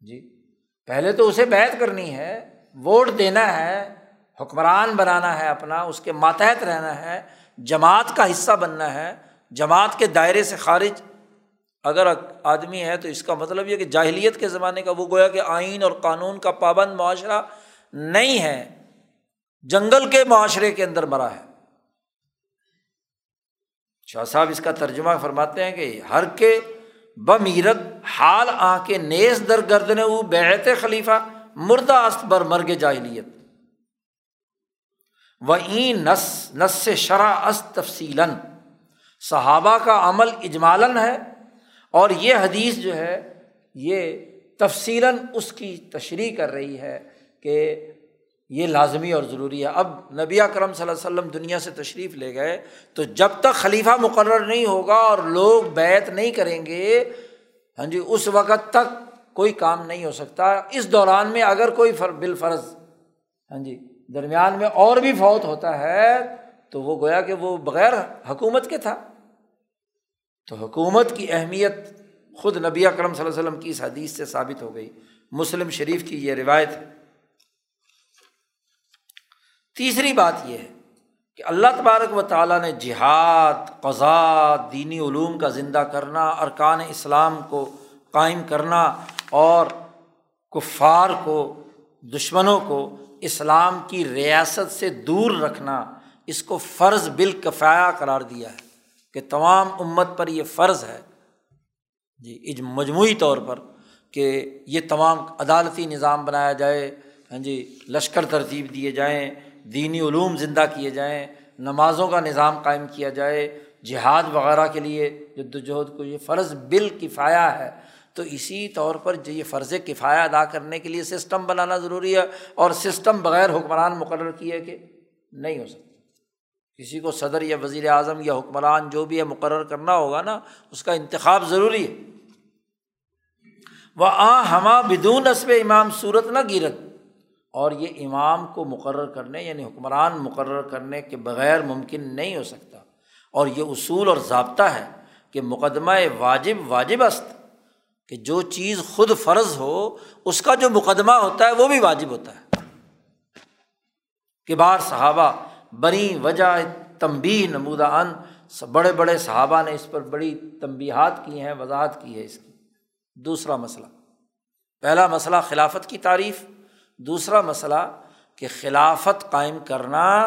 جی پہلے تو اسے بیت کرنی ہے، ووٹ دینا ہے۔ حکمران بنانا ہے اپنا، اس کے ماتحت رہنا ہے، جماعت کا حصہ بننا ہے، جماعت کے دائرے سے خارج۔ اگر آدمی ہے تو اس کا مطلب یہ کہ جاہلیت کے زمانے کا وہ گویا کہ آئین اور قانون کا پابند معاشرہ نہیں ہے، جنگل کے معاشرے کے اندر مرا ہے۔ شاہ صاحب اس کا ترجمہ فرماتے ہیں کہ ہر کے بمیرت حال آ کے نیز در گردن او بیت خلیفہ، مردہ است بر مرگ جاہلیت۔ و این نس نس شرح اس تفصیل صحابہ کا عمل اجمالن ہے اور یہ حدیث جو ہے، یہ تفصیلاً اس کی تشریح کر رہی ہے کہ یہ لازمی اور ضروری ہے۔ اب نبی کرم صلی اللہ علیہ وسلم دنیا سے تشریف لے گئے تو جب تک خلیفہ مقرر نہیں ہوگا اور لوگ بیت نہیں کریں گے ہاں جی اس وقت تک کوئی کام نہیں ہو سکتا۔ اس دوران میں اگر کوئی بال فرض ہاں جی درمیان میں اور بھی فوت ہوتا ہے، تو وہ گویا کہ وہ بغیر حکومت کے تھا۔ تو حکومت کی اہمیت خود نبی اکرم صلی اللہ علیہ وسلم کی اس حدیث سے ثابت ہو گئی۔ مسلم شریف کی یہ روایت ہے۔ تیسری بات یہ ہے کہ اللہ تبارک و تعالیٰ نے جہاد قضا دینی علوم کا زندہ کرنا، ارکان اسلام کو قائم کرنا اور کفار کو دشمنوں کو اسلام کی ریاست سے دور رکھنا اس کو فرض بالکفایا قرار دیا ہے کہ تمام امت پر یہ فرض ہے۔ جی مجموعی طور پر کہ یہ تمام عدالتی نظام بنایا جائے ہاں جی لشکر ترتیب دیے جائیں، دینی علوم زندہ کیے جائیں، نمازوں کا نظام قائم کیا جائے، جہاد وغیرہ کے لیے جد وجہد کو یہ فرض بال کفایا ہے۔ تو اسی طور پر جو یہ فرض کفایا ادا کرنے کے لیے سسٹم بنانا ضروری ہے اور سسٹم بغیر حکمران مقرر کیے کہ نہیں ہو سکتا۔ کسی کو صدر یا وزیر اعظم یا حکمران جو بھی ہے مقرر کرنا ہوگا نا، اس کا انتخاب ضروری ہے۔ وہ آ ہما بدون نصب امام صورت نہ گیرت۔ اور یہ امام کو مقرر کرنے یعنی حکمران مقرر کرنے کے بغیر ممکن نہیں ہو سکتا۔ اور یہ اصول اور ضابطہ ہے کہ مقدمہ واجب واجب است۔ کہ جو چیز خود فرض ہو، اس کا جو مقدمہ ہوتا ہے، وہ بھی واجب ہوتا ہے۔ کہ بار صحابہ، بنی وجہ تمبی نمودہ ان بڑے بڑے صحابہ نے اس پر بڑی تنبیہات کی ہیں، وضاحت کی ہے اس کی۔ دوسرا مسئلہ۔ پہلا مسئلہ خلافت کی تعریف۔ دوسرا مسئلہ کہ خلافت قائم کرنا،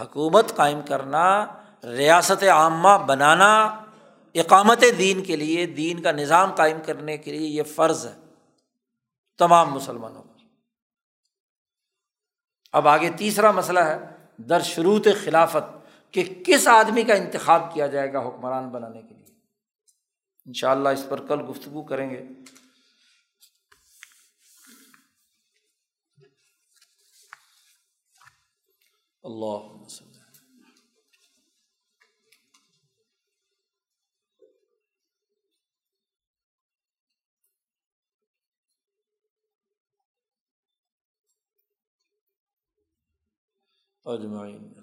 حکومت قائم کرنا، ریاست عامہ بنانا۔ اقامت دین کے لیے، دین کا نظام قائم کرنے کے لیے یہ فرض ہے تمام مسلمانوں پر۔ اب آگے تیسرا مسئلہ ہے، در شروط خلافت، کہ کس آدمی کا انتخاب کیا جائے گا حکمران بنانے کے لیے۔ ان شاء اللہ اس پر کل گفتگو کریں گے۔ اللہ اجمعین۔